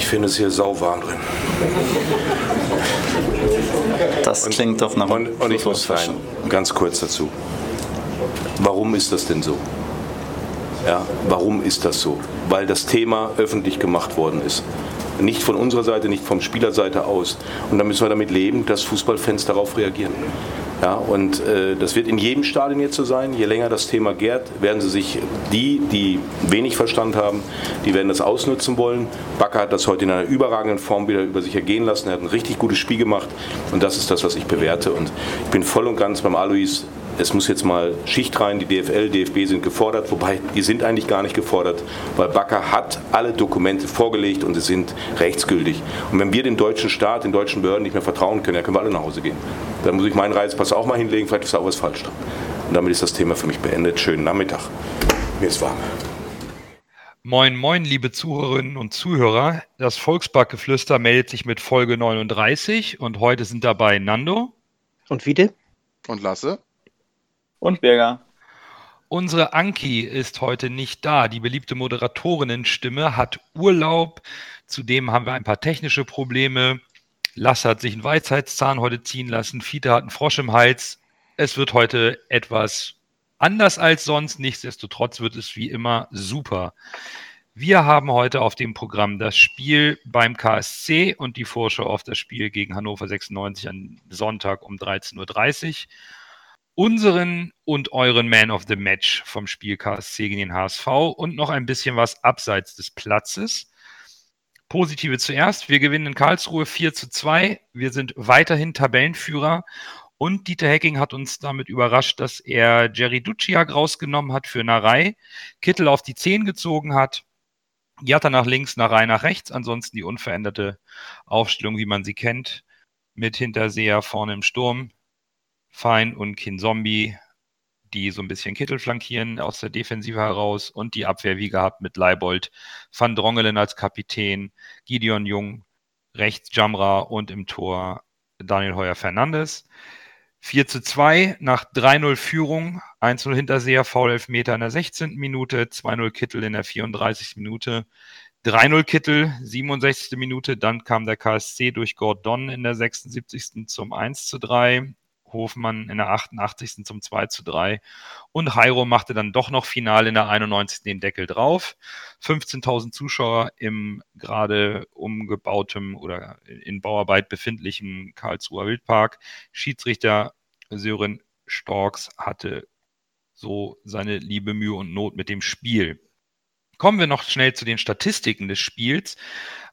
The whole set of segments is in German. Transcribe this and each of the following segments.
Ich finde es hier sauwarm drin. Das und, klingt doch nach Und, und ich muss rein, ganz kurz dazu. Warum ist das denn so? Ja, warum ist das so? Weil das Thema öffentlich gemacht worden ist. Nicht von unserer Seite, nicht vom Spielerseite aus. Und dann müssen wir damit leben, dass Fußballfans darauf reagieren. Ja, und äh, das wird in jedem Stadion jetzt so sein. Je länger das Thema gärt, werden sie sich, die, die wenig Verstand haben, die werden das ausnutzen wollen. Bakker hat das heute in einer überragenden Form wieder über sich ergehen lassen. Er hat ein richtig gutes Spiel gemacht und das ist das, was ich bewerte. Und ich bin voll und ganz beim Alois es muss jetzt mal Schicht rein, die DFL, DFB sind gefordert, wobei die sind eigentlich gar nicht gefordert, weil Bakker hat alle Dokumente vorgelegt und sie sind rechtsgültig. Und wenn wir den deutschen Staat, den deutschen Behörden nicht mehr vertrauen können, dann können wir alle nach Hause gehen. Dann muss ich meinen Reisepass auch mal hinlegen, vielleicht ist da auch was falsch dran. Und damit ist das Thema für mich beendet. Schönen Nachmittag. Mir ist warm. Moin, moin, liebe Zuhörerinnen und Zuhörer. Das Volksparkgeflüster meldet sich mit Folge 39 und heute sind dabei Nando. Und Wiede. Und Lasse. Und Birger. Unsere Anki ist heute nicht da. Die beliebte Moderatorinnenstimme hat Urlaub. Zudem haben wir ein paar technische Probleme. Lasse hat sich einen Weisheitszahn heute ziehen lassen. Fiete hat einen Frosch im Hals. Es wird heute etwas anders als sonst. Nichtsdestotrotz wird es wie immer super. Wir haben heute auf dem Programm das Spiel beim KSC und die Vorschau auf das Spiel gegen Hannover 96 am Sonntag um 13.30 Uhr unseren und euren Man of the Match vom Spiel KSC gegen den HSV und noch ein bisschen was abseits des Platzes. Positive zuerst. Wir gewinnen in Karlsruhe 4 zu 2. Wir sind weiterhin Tabellenführer. Und Dieter Hecking hat uns damit überrascht, dass er Jerry Duciak rausgenommen hat für Narei, Kittel auf die 10 gezogen hat, Jatta nach links, Narei nach rechts. Ansonsten die unveränderte Aufstellung, wie man sie kennt, mit Hinterseher vorne im Sturm, Fein und Kinzombie, die so ein bisschen Kittel flankieren aus der Defensive heraus und die Abwehr wie gehabt mit Leibold, Van Drongelen als Kapitän, Gideon Jung, rechts Jamra und im Tor Daniel Heuer Fernandes. 4 zu 2 nach 3-0 Führung, 1-0 Hinterseher, Foul Elfmeter in der 16. Minute, 2-0 Kittel in der 34. Minute, 3-0 Kittel, 67. Minute, dann kam der KSC durch Gordon in der 76. zum 1 zu 3, Hofmann in der 88. zum 2 zu 3. Und Jairo machte dann doch noch final in der 91. den Deckel drauf. 15.000 Zuschauer im gerade umgebautem oder in Bauarbeit befindlichen Karlsruher Wildpark. Schiedsrichter Sören Storks hatte so seine liebe Mühe und Not mit dem Spiel. Kommen wir noch schnell zu den Statistiken des Spiels.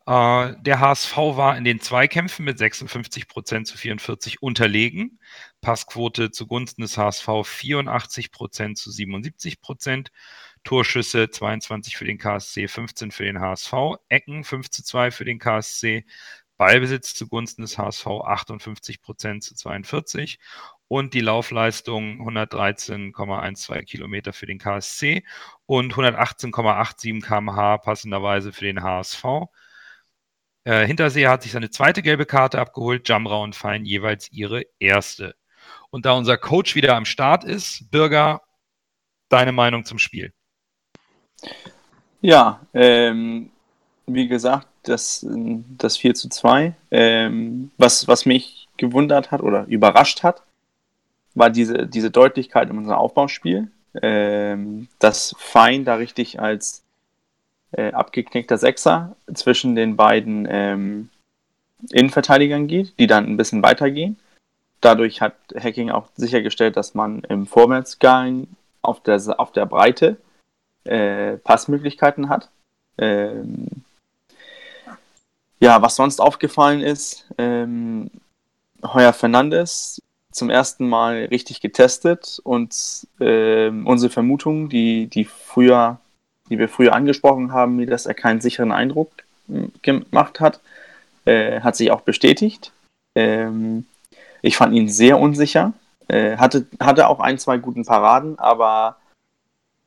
Äh, der HSV war in den Zweikämpfen mit 56 Prozent zu 44 unterlegen. Passquote zugunsten des HSV 84 Prozent zu 77 Prozent. Torschüsse 22 für den KSC, 15 für den HSV. Ecken 5 zu 2 für den KSC. Ballbesitz zugunsten des HSV 58 Prozent zu 42 und die Laufleistung 113,12 Kilometer für den KSC und 118,87 km/h passenderweise für den HSV. Äh, Hinterseher hat sich seine zweite gelbe Karte abgeholt, Jamra und Fein jeweils ihre erste. Und da unser Coach wieder am Start ist, Bürger, deine Meinung zum Spiel? Ja, ähm, wie gesagt, das, das 4 zu 2. Ähm, was, was mich gewundert hat oder überrascht hat, war diese, diese Deutlichkeit in unserem Aufbauspiel. Ähm, dass Fein da richtig als äh, abgeknickter Sechser zwischen den beiden ähm, Innenverteidigern geht, die dann ein bisschen weitergehen. Dadurch hat Hacking auch sichergestellt, dass man im Vorwärtsgang auf der, auf der Breite äh, Passmöglichkeiten hat. Ähm, ja, was sonst aufgefallen ist, ähm, Heuer Fernandes zum ersten Mal richtig getestet und äh, unsere Vermutung, die, die früher die wir früher angesprochen haben, dass er keinen sicheren Eindruck hm, gemacht hat, äh, hat sich auch bestätigt. Ähm, ich fand ihn sehr unsicher. Äh, hatte, hatte auch ein, zwei guten Paraden, aber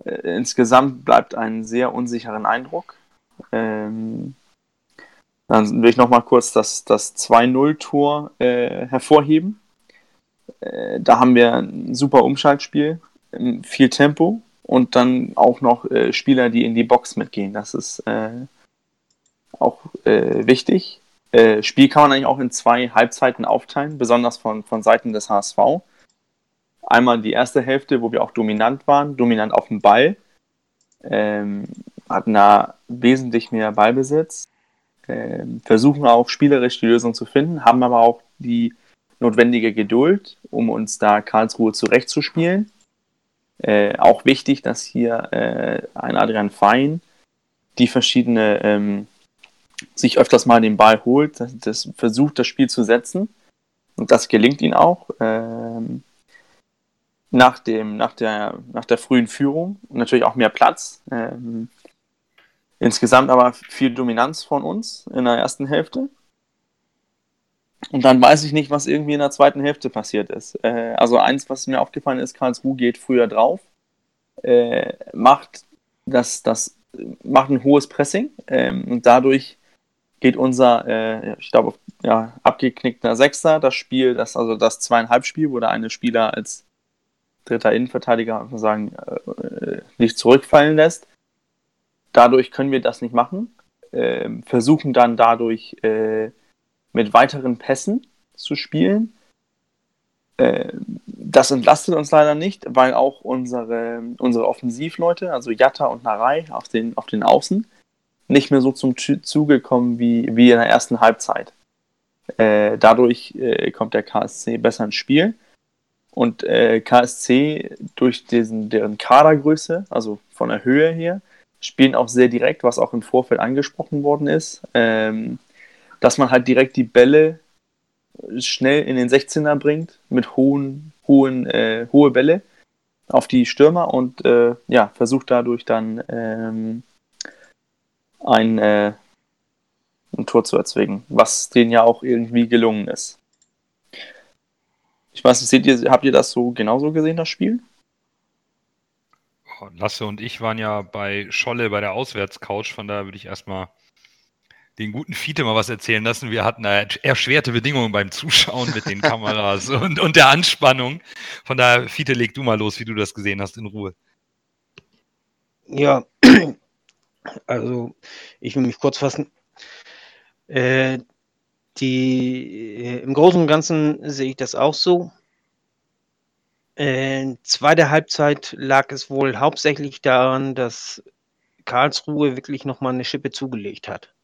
äh, insgesamt bleibt ein sehr unsicheren Eindruck. Ähm, dann will ich nochmal kurz das, das 2-0-Tor äh, hervorheben. Äh, da haben wir ein super Umschaltspiel, viel Tempo, und dann auch noch äh, Spieler, die in die Box mitgehen. Das ist äh, auch äh, wichtig. Äh, Spiel kann man eigentlich auch in zwei Halbzeiten aufteilen, besonders von, von Seiten des HSV. Einmal die erste Hälfte, wo wir auch dominant waren, dominant auf dem Ball, ähm, hatten da wesentlich mehr Ballbesitz, ähm, versuchen auch spielerisch die Lösung zu finden, haben aber auch die notwendige Geduld, um uns da Karlsruhe zurechtzuspielen. Äh, auch wichtig, dass hier äh, ein Adrian Fein die verschiedene ähm, sich öfters mal den Ball holt, das, das, versucht das Spiel zu setzen und das gelingt ihm auch ähm, nach dem nach der nach der frühen Führung natürlich auch mehr Platz. Ähm, insgesamt aber viel Dominanz von uns in der ersten Hälfte. Und dann weiß ich nicht, was irgendwie in der zweiten Hälfte passiert ist. Äh, also eins, was mir aufgefallen ist, Karlsruhe geht früher drauf, äh, macht das, das macht ein hohes Pressing ähm, und dadurch geht unser, äh, ich glaube, ja, abgeknickter Sechster, das Spiel, das, also das zweieinhalb Spiel, wo der eine Spieler als dritter Innenverteidiger sagen, äh, nicht zurückfallen lässt. Dadurch können wir das nicht machen. Äh, versuchen dann dadurch äh, mit weiteren Pässen zu spielen. Äh, das entlastet uns leider nicht, weil auch unsere, unsere Offensivleute, also Jatta und Narei auf den, auf den Außen, nicht mehr so zum Zuge kommen wie, wie in der ersten Halbzeit. Äh, dadurch äh, kommt der KSC besser ins Spiel. Und KSC durch diesen, deren Kadergröße, also von der Höhe her, spielen auch sehr direkt, was auch im Vorfeld angesprochen worden ist, ähm, dass man halt direkt die Bälle schnell in den 16er bringt, mit hohen, hohen, äh, hohe Bälle auf die Stürmer und äh, ja, versucht dadurch dann ähm, ein, äh, ein Tor zu erzwingen, was denen ja auch irgendwie gelungen ist. Ich weiß nicht, seht ihr, habt ihr das so genauso gesehen, das Spiel? Oh, Lasse und ich waren ja bei Scholle bei der Auswärtscouch, von daher würde ich erstmal den guten Fiete mal was erzählen lassen. Wir hatten erschwerte Bedingungen beim Zuschauen mit den Kameras und, und der Anspannung. Von daher, Fiete, leg du mal los, wie du das gesehen hast, in Ruhe. Ja, also ich will mich kurz fassen. Äh, die, äh, Im Großen und Ganzen sehe ich das auch so. Äh, zweite Halbzeit lag es wohl hauptsächlich daran, dass Karlsruhe wirklich nochmal eine Schippe zugelegt hat.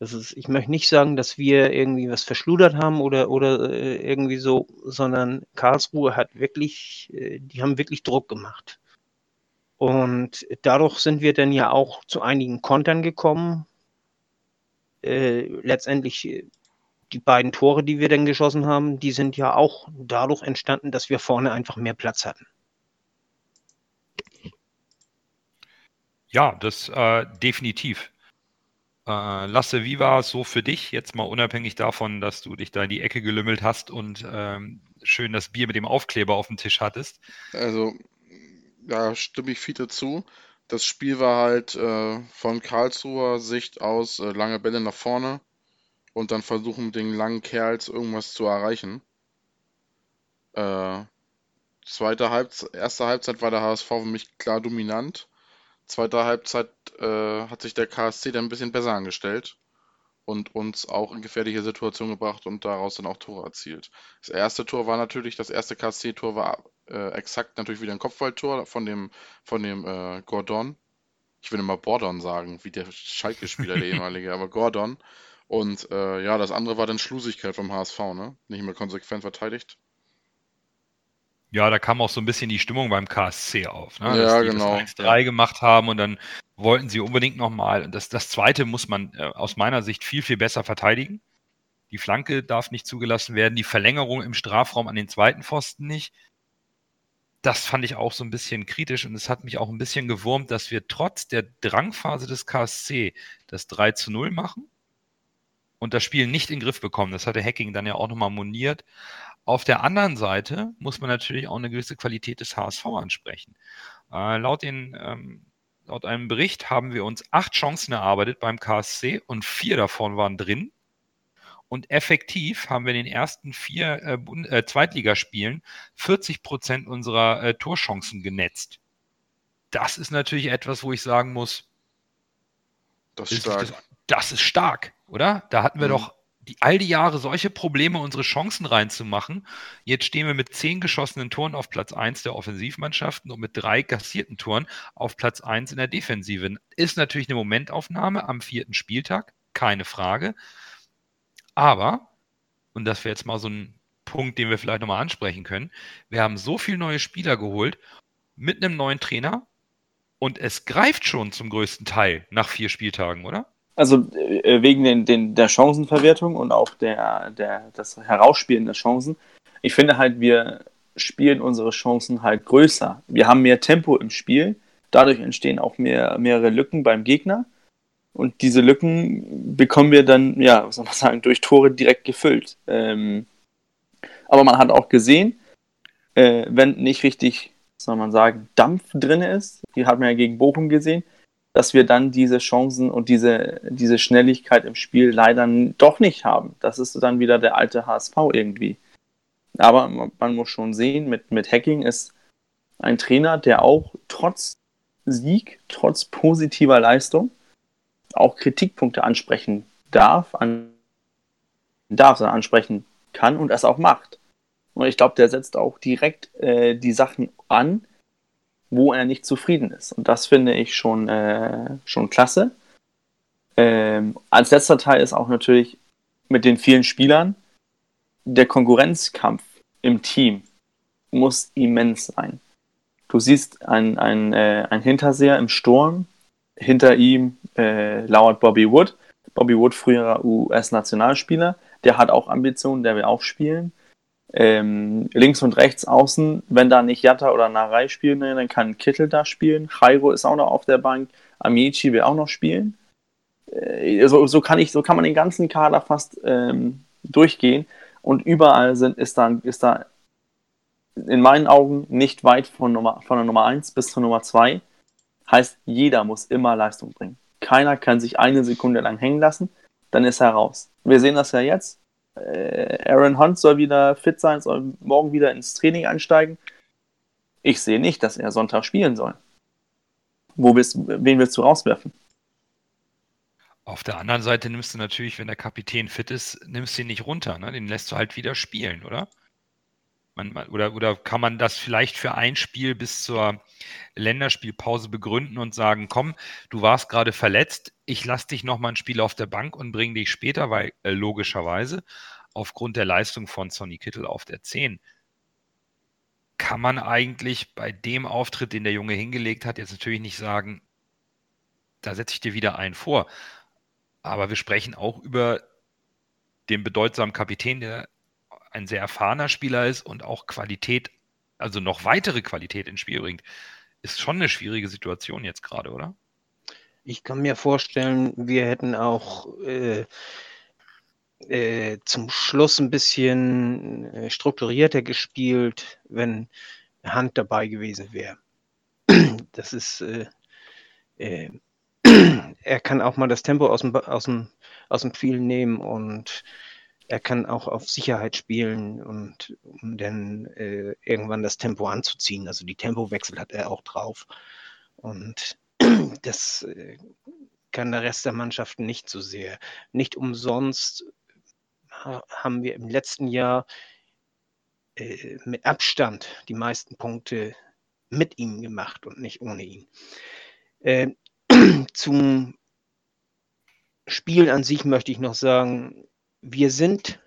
Das ist, ich möchte nicht sagen, dass wir irgendwie was verschludert haben oder, oder äh, irgendwie so, sondern Karlsruhe hat wirklich, äh, die haben wirklich Druck gemacht. Und dadurch sind wir dann ja auch zu einigen Kontern gekommen. Äh, letztendlich äh, die beiden Tore, die wir dann geschossen haben, die sind ja auch dadurch entstanden, dass wir vorne einfach mehr Platz hatten. Ja, das äh, definitiv. Äh, Lasse, wie war es so für dich, jetzt mal unabhängig davon, dass du dich da in die Ecke gelümmelt hast und ähm, schön das Bier mit dem Aufkleber auf dem Tisch hattest? Also, ja, stimme ich viel dazu. Das Spiel war halt äh, von Karlsruher Sicht aus äh, lange Bälle nach vorne und dann versuchen den langen Kerls irgendwas zu erreichen. Äh, zweite Halbzeit, erste Halbzeit war der HSV für mich klar dominant. Zweite Halbzeit äh, hat sich der KSC dann ein bisschen besser angestellt und uns auch in gefährliche Situationen gebracht und daraus dann auch Tore erzielt. Das erste Tor war natürlich, das erste KSC-Tor war äh, exakt natürlich wieder ein Kopfballtor von dem, von dem äh, Gordon. Ich will immer Bordon sagen, wie der Schalke-Spieler, der ehemalige, aber Gordon. Und äh, ja, das andere war dann Schlusigkeit vom HSV, ne? Nicht mehr konsequent verteidigt. Ja, da kam auch so ein bisschen die Stimmung beim KSC auf, ne? Ja, dass die genau. das 1-3 gemacht haben und dann wollten sie unbedingt nochmal. Das, das zweite muss man äh, aus meiner Sicht viel, viel besser verteidigen. Die Flanke darf nicht zugelassen werden, die Verlängerung im Strafraum an den zweiten Pfosten nicht. Das fand ich auch so ein bisschen kritisch und es hat mich auch ein bisschen gewurmt, dass wir trotz der Drangphase des KSC das 3 zu 0 machen und das Spiel nicht in den Griff bekommen. Das hatte Hacking dann ja auch nochmal moniert. Auf der anderen Seite muss man natürlich auch eine gewisse Qualität des HSV ansprechen. Äh, laut, den, ähm, laut einem Bericht haben wir uns acht Chancen erarbeitet beim KSC und vier davon waren drin. Und effektiv haben wir in den ersten vier äh, äh, Zweitligaspielen 40 Prozent unserer äh, Torchancen genetzt. Das ist natürlich etwas, wo ich sagen muss, Das ist stark. Das, das ist stark, oder? Da hatten wir mhm. doch die, all die Jahre solche Probleme, unsere Chancen reinzumachen. Jetzt stehen wir mit zehn geschossenen Toren auf Platz 1 der Offensivmannschaften und mit drei kassierten Toren auf Platz 1 in der Defensive. Ist natürlich eine Momentaufnahme am vierten Spieltag, keine Frage. Aber, und das wäre jetzt mal so ein Punkt, den wir vielleicht nochmal ansprechen können, wir haben so viele neue Spieler geholt mit einem neuen Trainer und es greift schon zum größten Teil nach vier Spieltagen, oder? Also äh, wegen den, den, der Chancenverwertung und auch der, der, das Herausspielen der Chancen. Ich finde halt, wir spielen unsere Chancen halt größer. Wir haben mehr Tempo im Spiel. Dadurch entstehen auch mehr, mehrere Lücken beim Gegner. Und diese Lücken bekommen wir dann, ja, was soll man sagen, durch Tore direkt gefüllt. Ähm, aber man hat auch gesehen, äh, wenn nicht richtig, soll man sagen, Dampf drin ist, die hat man ja gegen Bochum gesehen, dass wir dann diese Chancen und diese, diese Schnelligkeit im Spiel leider doch nicht haben. Das ist dann wieder der alte HSV irgendwie. Aber man muss schon sehen, mit, mit Hacking ist ein Trainer, der auch trotz Sieg, trotz positiver Leistung auch Kritikpunkte ansprechen darf, an, darf, ansprechen kann und es auch macht. Und ich glaube, der setzt auch direkt äh, die Sachen an, wo er nicht zufrieden ist. Und das finde ich schon, äh, schon klasse. Ähm, als letzter Teil ist auch natürlich mit den vielen Spielern der Konkurrenzkampf im Team muss immens sein. Du siehst ein, ein, äh, ein Hinterseher im Sturm, hinter ihm äh, lauert Bobby Wood. Bobby Wood, früherer US-Nationalspieler, der hat auch Ambitionen, der will auch spielen. Ähm, links und rechts außen, wenn da nicht Jatta oder Narei spielen, dann kann Kittel da spielen. Jairo ist auch noch auf der Bank. Amici will auch noch spielen. Äh, so, so, kann ich, so kann man den ganzen Kader fast ähm, durchgehen. Und überall sind, ist, da, ist da in meinen Augen nicht weit von, Nummer, von der Nummer 1 bis zur Nummer 2. Heißt, jeder muss immer Leistung bringen. Keiner kann sich eine Sekunde lang hängen lassen, dann ist er raus. Wir sehen das ja jetzt. Äh, Aaron Hunt soll wieder fit sein, soll morgen wieder ins Training einsteigen. Ich sehe nicht, dass er Sonntag spielen soll. Wo willst, wen willst du rauswerfen? Auf der anderen Seite nimmst du natürlich, wenn der Kapitän fit ist, nimmst du ihn nicht runter. Ne? Den lässt du halt wieder spielen, oder? Man, oder, oder kann man das vielleicht für ein Spiel bis zur Länderspielpause begründen und sagen, komm, du warst gerade verletzt, ich lasse dich nochmal ein Spiel auf der Bank und bringe dich später, weil äh, logischerweise aufgrund der Leistung von Sonny Kittel auf der 10 kann man eigentlich bei dem Auftritt, den der Junge hingelegt hat, jetzt natürlich nicht sagen, da setze ich dir wieder einen vor. Aber wir sprechen auch über den bedeutsamen Kapitän, der ein sehr erfahrener Spieler ist und auch Qualität, also noch weitere Qualität ins Spiel bringt, ist schon eine schwierige Situation jetzt gerade, oder? Ich kann mir vorstellen, wir hätten auch äh, äh, zum Schluss ein bisschen äh, strukturierter gespielt, wenn Hand dabei gewesen wäre. Das ist, äh, äh, er kann auch mal das Tempo aus dem, aus dem, aus dem Spiel nehmen und er kann auch auf Sicherheit spielen und um dann äh, irgendwann das Tempo anzuziehen. Also die Tempowechsel hat er auch drauf. Und das äh, kann der Rest der Mannschaften nicht so sehr. Nicht umsonst haben wir im letzten Jahr äh, mit Abstand die meisten Punkte mit ihm gemacht und nicht ohne ihn. Äh, zum Spiel an sich möchte ich noch sagen, wir sind,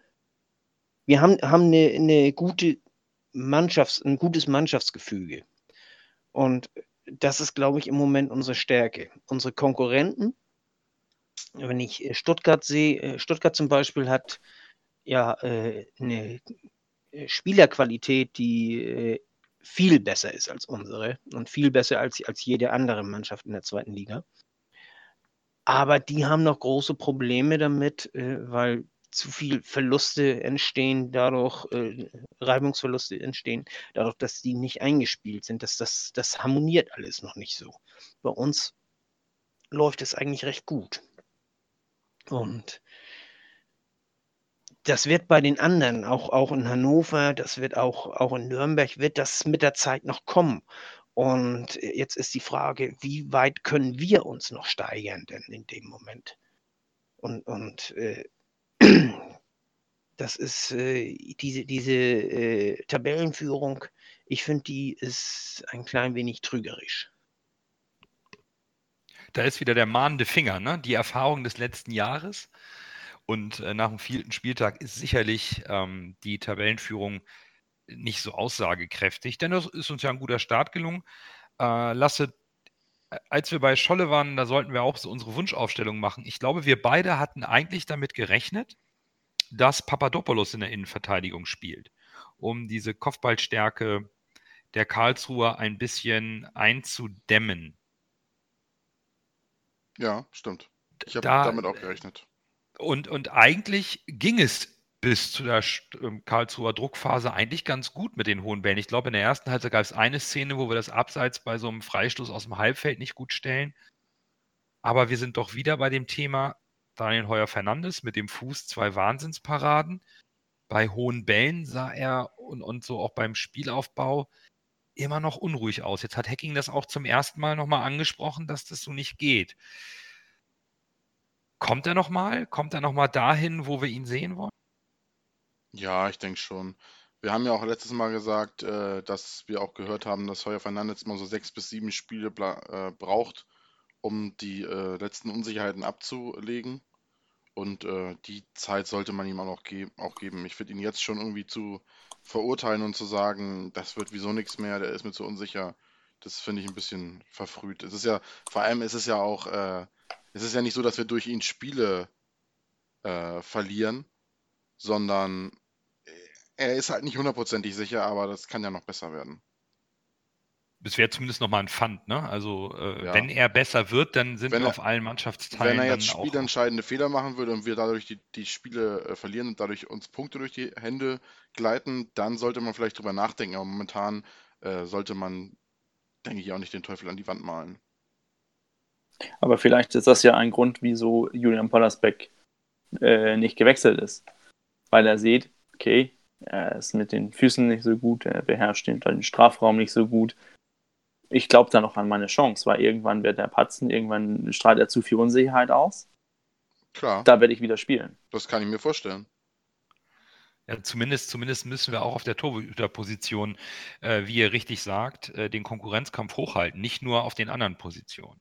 wir haben, haben eine, eine gute Mannschafts-, ein gutes Mannschaftsgefüge. Und das ist, glaube ich, im Moment unsere Stärke. Unsere Konkurrenten, wenn ich äh, Stuttgart sehe, äh, Stuttgart zum Beispiel hat ja äh, eine Spielerqualität, die viel besser ist als unsere und viel besser als, als jede andere Mannschaft in der zweiten Liga. Aber die haben noch große Probleme damit, weil zu viel Verluste entstehen, dadurch äh, Reibungsverluste entstehen, dadurch, dass die nicht eingespielt sind. dass das, das harmoniert alles noch nicht so. Bei uns läuft es eigentlich recht gut. Und das wird bei den anderen, auch, auch in Hannover, das wird auch, auch in Nürnberg, wird das mit der Zeit noch kommen. Und jetzt ist die Frage, wie weit können wir uns noch steigern denn in dem Moment? Und, und äh, das ist äh, diese, diese äh, Tabellenführung, ich finde, die ist ein klein wenig trügerisch. Da ist wieder der mahnende Finger, ne? die Erfahrung des letzten Jahres. Und äh, nach dem vierten Spieltag ist sicherlich ähm, die Tabellenführung nicht so aussagekräftig. Dennoch ist uns ja ein guter Start gelungen. Äh, Lasse, als wir bei Scholle waren, da sollten wir auch so unsere Wunschaufstellung machen. Ich glaube, wir beide hatten eigentlich damit gerechnet, dass Papadopoulos in der Innenverteidigung spielt, um diese Kopfballstärke der Karlsruher ein bisschen einzudämmen. Ja, stimmt. Ich habe Da- damit auch gerechnet. Und, und eigentlich ging es bis zu der ähm, Karlsruher Druckphase eigentlich ganz gut mit den hohen Bällen. Ich glaube, in der ersten Halbzeit gab es eine Szene, wo wir das Abseits bei so einem Freistoß aus dem Halbfeld nicht gut stellen. Aber wir sind doch wieder bei dem Thema Daniel Heuer Fernandes mit dem Fuß zwei Wahnsinnsparaden. Bei hohen Bällen sah er und, und so auch beim Spielaufbau immer noch unruhig aus. Jetzt hat Hacking das auch zum ersten Mal nochmal angesprochen, dass das so nicht geht. Kommt er nochmal? Kommt er nochmal dahin, wo wir ihn sehen wollen? Ja, ich denke schon. Wir haben ja auch letztes Mal gesagt, äh, dass wir auch gehört haben, dass Heuer Fernandes mal so sechs bis sieben Spiele bla- äh, braucht, um die äh, letzten Unsicherheiten abzulegen. Und äh, die Zeit sollte man ihm auch noch ge auch geben. Ich finde ihn jetzt schon irgendwie zu verurteilen und zu sagen, das wird wieso nichts mehr, der ist mir zu unsicher. Das finde ich ein bisschen verfrüht. Es ist ja, vor allem ist es ja auch, äh, es ist ja nicht so, dass wir durch ihn Spiele äh, verlieren, sondern er ist halt nicht hundertprozentig sicher, aber das kann ja noch besser werden. Das wäre zumindest nochmal ein Pfand, ne? Also, äh, Ja. wenn er besser wird, dann sind Wenn wir er- auf allen Mannschaftsteilen Wenn er jetzt dann auch. spielentscheidende Fehler machen würde und wir dadurch die, die Spiele äh, verlieren und dadurch uns Punkte durch die Hände gleiten, dann sollte man vielleicht drüber nachdenken. Aber momentan äh, sollte man, denke ich, auch nicht den Teufel an die Wand malen. Aber vielleicht ist das ja ein Grund, wieso Julian Pollersbeck äh, nicht gewechselt ist. Weil er sieht, okay, er ist mit den Füßen nicht so gut, er beherrscht den, den Strafraum nicht so gut. Ich glaube da noch an meine Chance, weil irgendwann wird er patzen, irgendwann strahlt er zu viel Unsicherheit aus. Klar, Da werde ich wieder spielen. das kann ich mir vorstellen. Ja, zumindest, zumindest müssen wir auch auf der Torhüterposition, äh, wie ihr richtig sagt, äh, den Konkurrenzkampf hochhalten, nicht nur auf den anderen Positionen.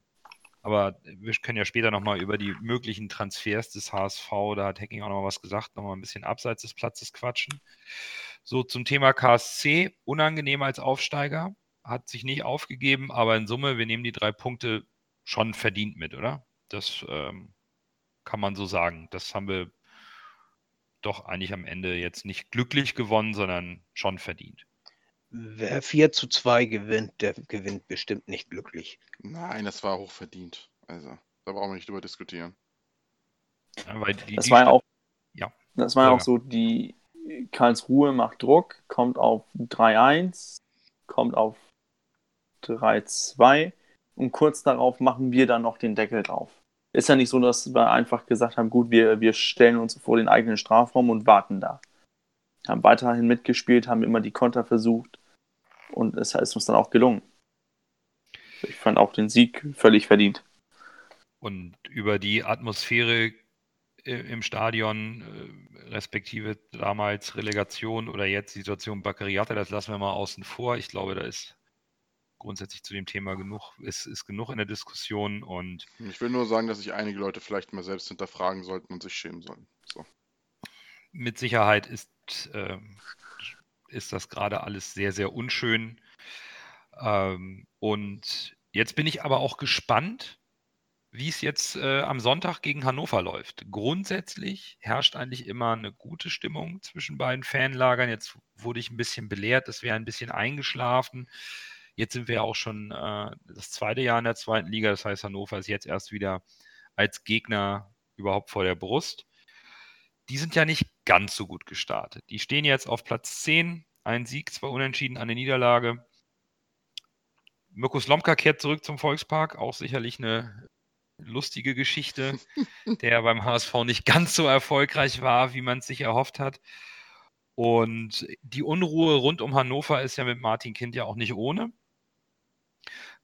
Aber wir können ja später nochmal über die möglichen Transfers des HSV, da hat Hacking auch noch was gesagt, nochmal ein bisschen abseits des Platzes quatschen. So zum Thema KSC, unangenehm als Aufsteiger, hat sich nicht aufgegeben, aber in Summe, wir nehmen die drei Punkte schon verdient mit, oder? Das ähm, kann man so sagen. Das haben wir doch eigentlich am Ende jetzt nicht glücklich gewonnen, sondern schon verdient. Wer 4 zu 2 gewinnt, der gewinnt bestimmt nicht glücklich. Nein, das war hochverdient. Also, da brauchen wir nicht drüber diskutieren. Ja, weil die, Das die war ja auch, Ja. das war Ja. auch so, die Karlsruhe macht Druck, kommt auf 3-1, kommt auf 3-2 und kurz darauf machen wir dann noch den Deckel drauf. Ist ja nicht so, dass wir einfach gesagt haben, gut, wir, wir stellen uns vor den eigenen Strafraum und warten da. Haben weiterhin mitgespielt, haben immer die Konter versucht und es ist uns dann auch gelungen. Ich fand auch den Sieg völlig verdient. Und über die Atmosphäre äh, im Stadion, äh, respektive damals Relegation oder jetzt die Situation Baccariata, das lassen wir mal außen vor. Ich glaube, da ist grundsätzlich zu dem Thema genug, ist, ist genug in der Diskussion und Ich will nur sagen, dass sich einige Leute vielleicht mal selbst hinterfragen sollten und sich schämen sollten. So. mit Sicherheit ist, ähm, ist das gerade alles sehr, sehr unschön. Ähm, und jetzt bin ich aber auch gespannt, wie es jetzt äh, am Sonntag gegen Hannover läuft. Grundsätzlich herrscht eigentlich immer eine gute Stimmung zwischen beiden Fanlagern. Jetzt wurde ich ein bisschen belehrt, es wäre ein bisschen eingeschlafen. Jetzt sind wir ja auch schon äh, das zweite Jahr in der zweiten Liga. Das heißt, Hannover ist jetzt erst wieder als Gegner überhaupt vor der Brust die sind ja nicht ganz so gut gestartet. Die stehen jetzt auf Platz 10, ein Sieg, zwei Unentschieden, eine Niederlage. Mirko Slomka kehrt zurück zum Volkspark, auch sicherlich eine lustige Geschichte, der beim HSV nicht ganz so erfolgreich war, wie man es sich erhofft hat. Und die Unruhe rund um Hannover ist ja mit Martin Kind ja auch nicht ohne.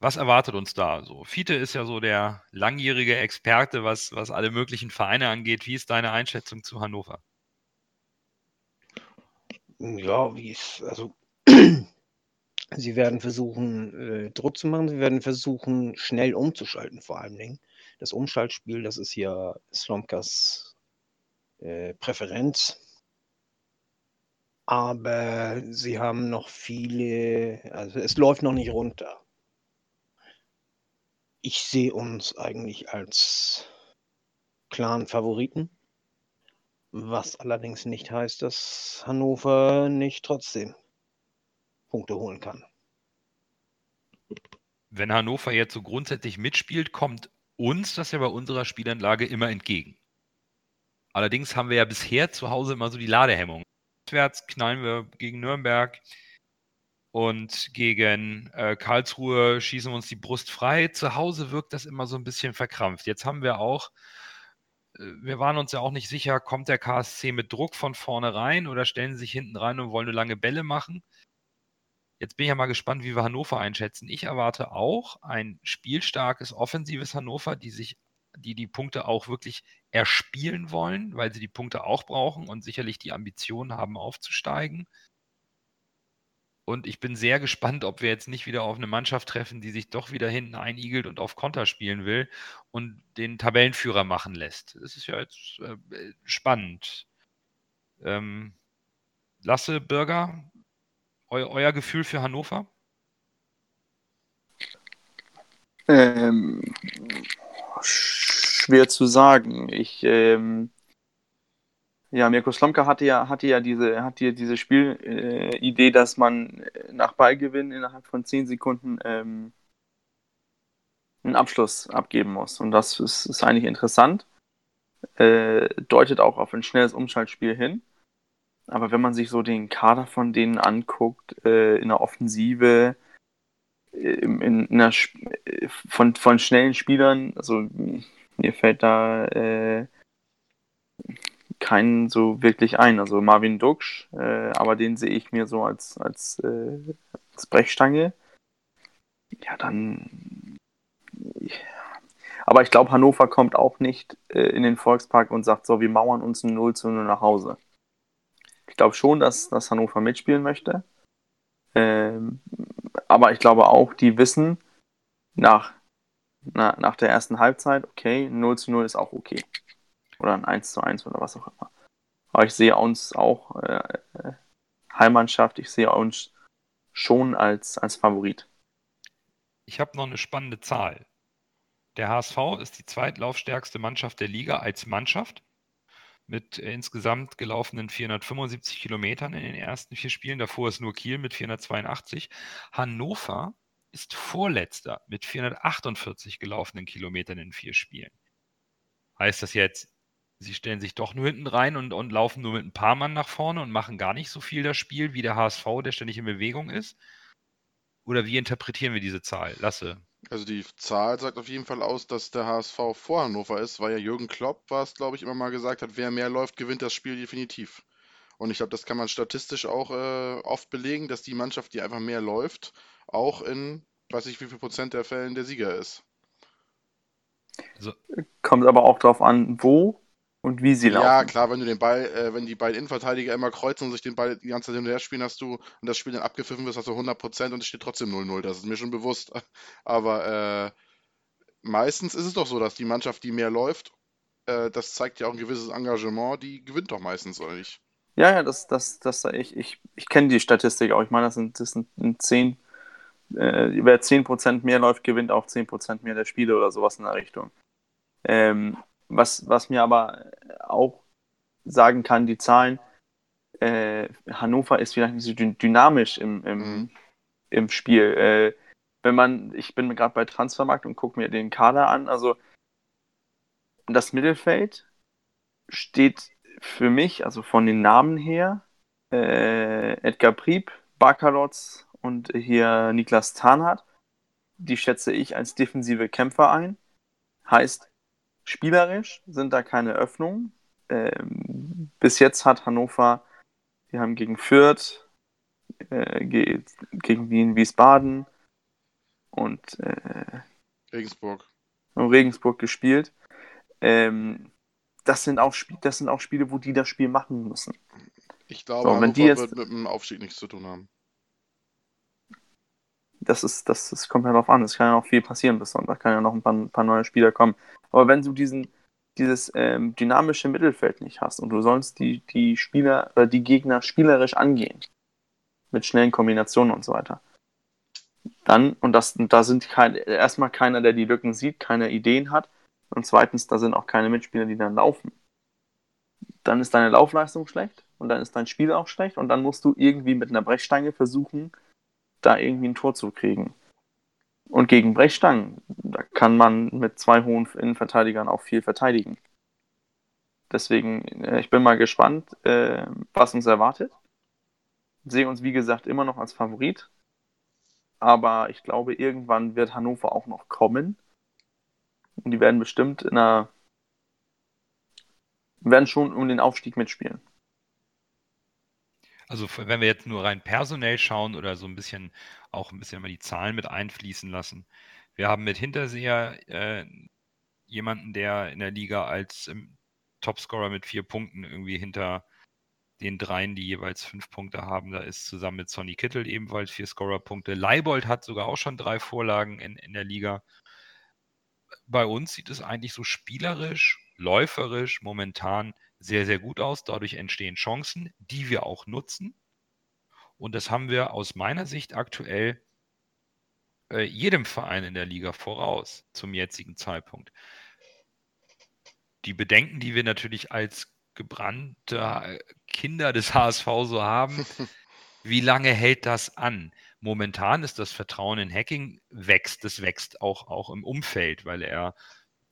Was erwartet uns da? So, Fiete ist ja so der langjährige Experte, was, was alle möglichen Vereine angeht. Wie ist deine Einschätzung zu Hannover? Ja, wie es, also sie werden versuchen, äh, Druck zu machen, sie werden versuchen, schnell umzuschalten, vor allen Dingen. Das Umschaltspiel, das ist ja Slomkas äh, Präferenz. Aber sie haben noch viele, also es läuft noch nicht runter. Ich sehe uns eigentlich als klaren Favoriten. Was allerdings nicht heißt, dass Hannover nicht trotzdem Punkte holen kann. Wenn Hannover jetzt so grundsätzlich mitspielt, kommt uns das ja bei unserer Spielanlage immer entgegen. Allerdings haben wir ja bisher zu Hause immer so die Ladehemmung. Auswärts knallen wir gegen Nürnberg und gegen äh, Karlsruhe schießen wir uns die Brust frei. Zu Hause wirkt das immer so ein bisschen verkrampft. Jetzt haben wir auch wir waren uns ja auch nicht sicher, kommt der KSC mit Druck von vorne rein oder stellen sie sich hinten rein und wollen eine lange Bälle machen. Jetzt bin ich ja mal gespannt, wie wir Hannover einschätzen. Ich erwarte auch ein spielstarkes, offensives Hannover, die sich, die die Punkte auch wirklich erspielen wollen, weil sie die Punkte auch brauchen und sicherlich die Ambition haben, aufzusteigen. Und ich bin sehr gespannt, ob wir jetzt nicht wieder auf eine Mannschaft treffen, die sich doch wieder hinten einigelt und auf Konter spielen will und den Tabellenführer machen lässt. Das ist ja jetzt äh, spannend. Ähm, Lasse, Bürger, eu euer Gefühl für Hannover? Ähm, schwer zu sagen. Ich ähm, ja, Mirko Slomka hatte ja, hatte ja diese, hatte ja diese Spielidee, äh, dass man nach Ballgewinn innerhalb von 10 Sekunden ähm, einen Abschluss abgeben muss. Und das ist, ist eigentlich interessant. Äh, deutet auch auf ein schnelles Umschaltspiel hin. Aber wenn man sich so den Kader von denen anguckt, äh, in der Offensive, äh, in, in einer, äh, von, von schnellen Spielern, also mir fällt da äh, keinen so wirklich ein. Also Marvin Duksch, äh, aber den sehe ich mir so als, als, äh, als Brechstange. Ja, dann. Aber ich glaube, Hannover kommt auch nicht äh, in den Volkspark und sagt so, wir mauern uns ein 0 zu 0 nach Hause. Ich glaube schon, dass, dass Hannover mitspielen möchte. Ähm, aber ich glaube auch, die wissen nach, na, nach der ersten Halbzeit, okay, 0 zu 0 ist auch okay. Oder ein 1 zu 1 oder was auch immer. Aber ich sehe uns auch äh, Heimmannschaft, ich sehe uns schon als, als Favorit. Ich habe noch eine spannende Zahl. Der HSV ist die zweitlaufstärkste Mannschaft der Liga als Mannschaft mit äh, insgesamt gelaufenen 475 Kilometern in den ersten vier Spielen. Davor ist nur Kiel mit 482. Hannover ist Vorletzter mit 448 gelaufenen Kilometern in vier Spielen. Heißt das jetzt, sie stellen sich doch nur hinten rein und, und laufen nur mit ein paar Mann nach vorne und machen gar nicht so viel das Spiel wie der HSV, der ständig in Bewegung ist? Oder wie interpretieren wir diese Zahl? Lasse. Also die Zahl sagt auf jeden Fall aus, dass der HSV vor Hannover ist, weil ja Jürgen Klopp, was glaube ich immer mal gesagt hat, wer mehr läuft, gewinnt das Spiel definitiv. Und ich glaube, das kann man statistisch auch äh, oft belegen, dass die Mannschaft, die einfach mehr läuft, auch in, weiß ich wie viel Prozent der Fällen der Sieger ist. Also, Kommt aber auch darauf an, wo und wie sie laufen. Ja, klar, wenn du den Ball, äh, wenn die beiden Innenverteidiger immer kreuzen und sich den Ball die ganze Zeit hinterher spielen, hast du und das Spiel dann abgepfiffen wirst, hast du 100% und es steht trotzdem 0-0. Das ist mir schon bewusst. Aber äh, meistens ist es doch so, dass die Mannschaft, die mehr läuft, äh, das zeigt ja auch ein gewisses Engagement, die gewinnt doch meistens, oder nicht? Ja, ja, das, das, das, ich, ich, ich kenne die Statistik auch. Ich meine, das sind, das sind 10, äh, wer 10% mehr läuft, gewinnt auch 10% mehr der Spiele oder sowas in der Richtung. Ähm, was, was mir aber auch sagen kann, die Zahlen, äh, Hannover ist vielleicht nicht so dynamisch im, im, mhm. im Spiel. Äh, wenn man, ich bin gerade bei Transfermarkt und gucke mir den Kader an, also das Mittelfeld steht für mich, also von den Namen her, äh, Edgar Prieb, Bakalotz und hier Niklas Tarnhardt, die schätze ich als defensive Kämpfer ein. Heißt, Spielerisch sind da keine Öffnungen. Ähm, bis jetzt hat Hannover, wir haben gegen Fürth, äh, gegen Wien, Wiesbaden und äh, Regensburg. Regensburg gespielt. Ähm, das, sind auch Sp das sind auch Spiele, wo die das Spiel machen müssen. Ich glaube, So, wenn die jetzt- wird mit dem Aufstieg nichts zu tun haben. Das, ist, das, das kommt ja darauf an. Es kann ja noch viel passieren bis Sonntag. Kann ja noch ein paar, ein paar neue Spieler kommen. Aber wenn du diesen, dieses ähm, dynamische Mittelfeld nicht hast und du sollst die, die Spieler oder die Gegner spielerisch angehen, mit schnellen Kombinationen und so weiter, dann, und, das, und da sind kein, erstmal keiner, der die Lücken sieht, keine Ideen hat, und zweitens, da sind auch keine Mitspieler, die dann laufen. Dann ist deine Laufleistung schlecht und dann ist dein Spiel auch schlecht und dann musst du irgendwie mit einer Brechstange versuchen, da irgendwie ein Tor zu kriegen. Und gegen Brechstangen, da kann man mit zwei hohen Innenverteidigern auch viel verteidigen. Deswegen, äh, ich bin mal gespannt, äh, was uns erwartet. Sehe uns, wie gesagt, immer noch als Favorit. Aber ich glaube, irgendwann wird Hannover auch noch kommen. Und die werden bestimmt in einer. werden schon um den Aufstieg mitspielen. Also wenn wir jetzt nur rein personell schauen oder so ein bisschen auch ein bisschen mal die Zahlen mit einfließen lassen. Wir haben mit Hinterseher äh, jemanden, der in der Liga als ähm, Topscorer mit vier Punkten irgendwie hinter den dreien, die jeweils fünf Punkte haben. Da ist zusammen mit Sonny Kittel ebenfalls vier Scorerpunkte. Leibold hat sogar auch schon drei Vorlagen in, in der Liga. Bei uns sieht es eigentlich so spielerisch, läuferisch momentan sehr, sehr gut aus. Dadurch entstehen Chancen, die wir auch nutzen. Und das haben wir aus meiner Sicht aktuell äh, jedem Verein in der Liga voraus zum jetzigen Zeitpunkt. Die Bedenken, die wir natürlich als gebrannte äh, Kinder des HSV so haben, wie lange hält das an? Momentan ist das Vertrauen in Hacking wächst, das wächst auch, auch im Umfeld, weil er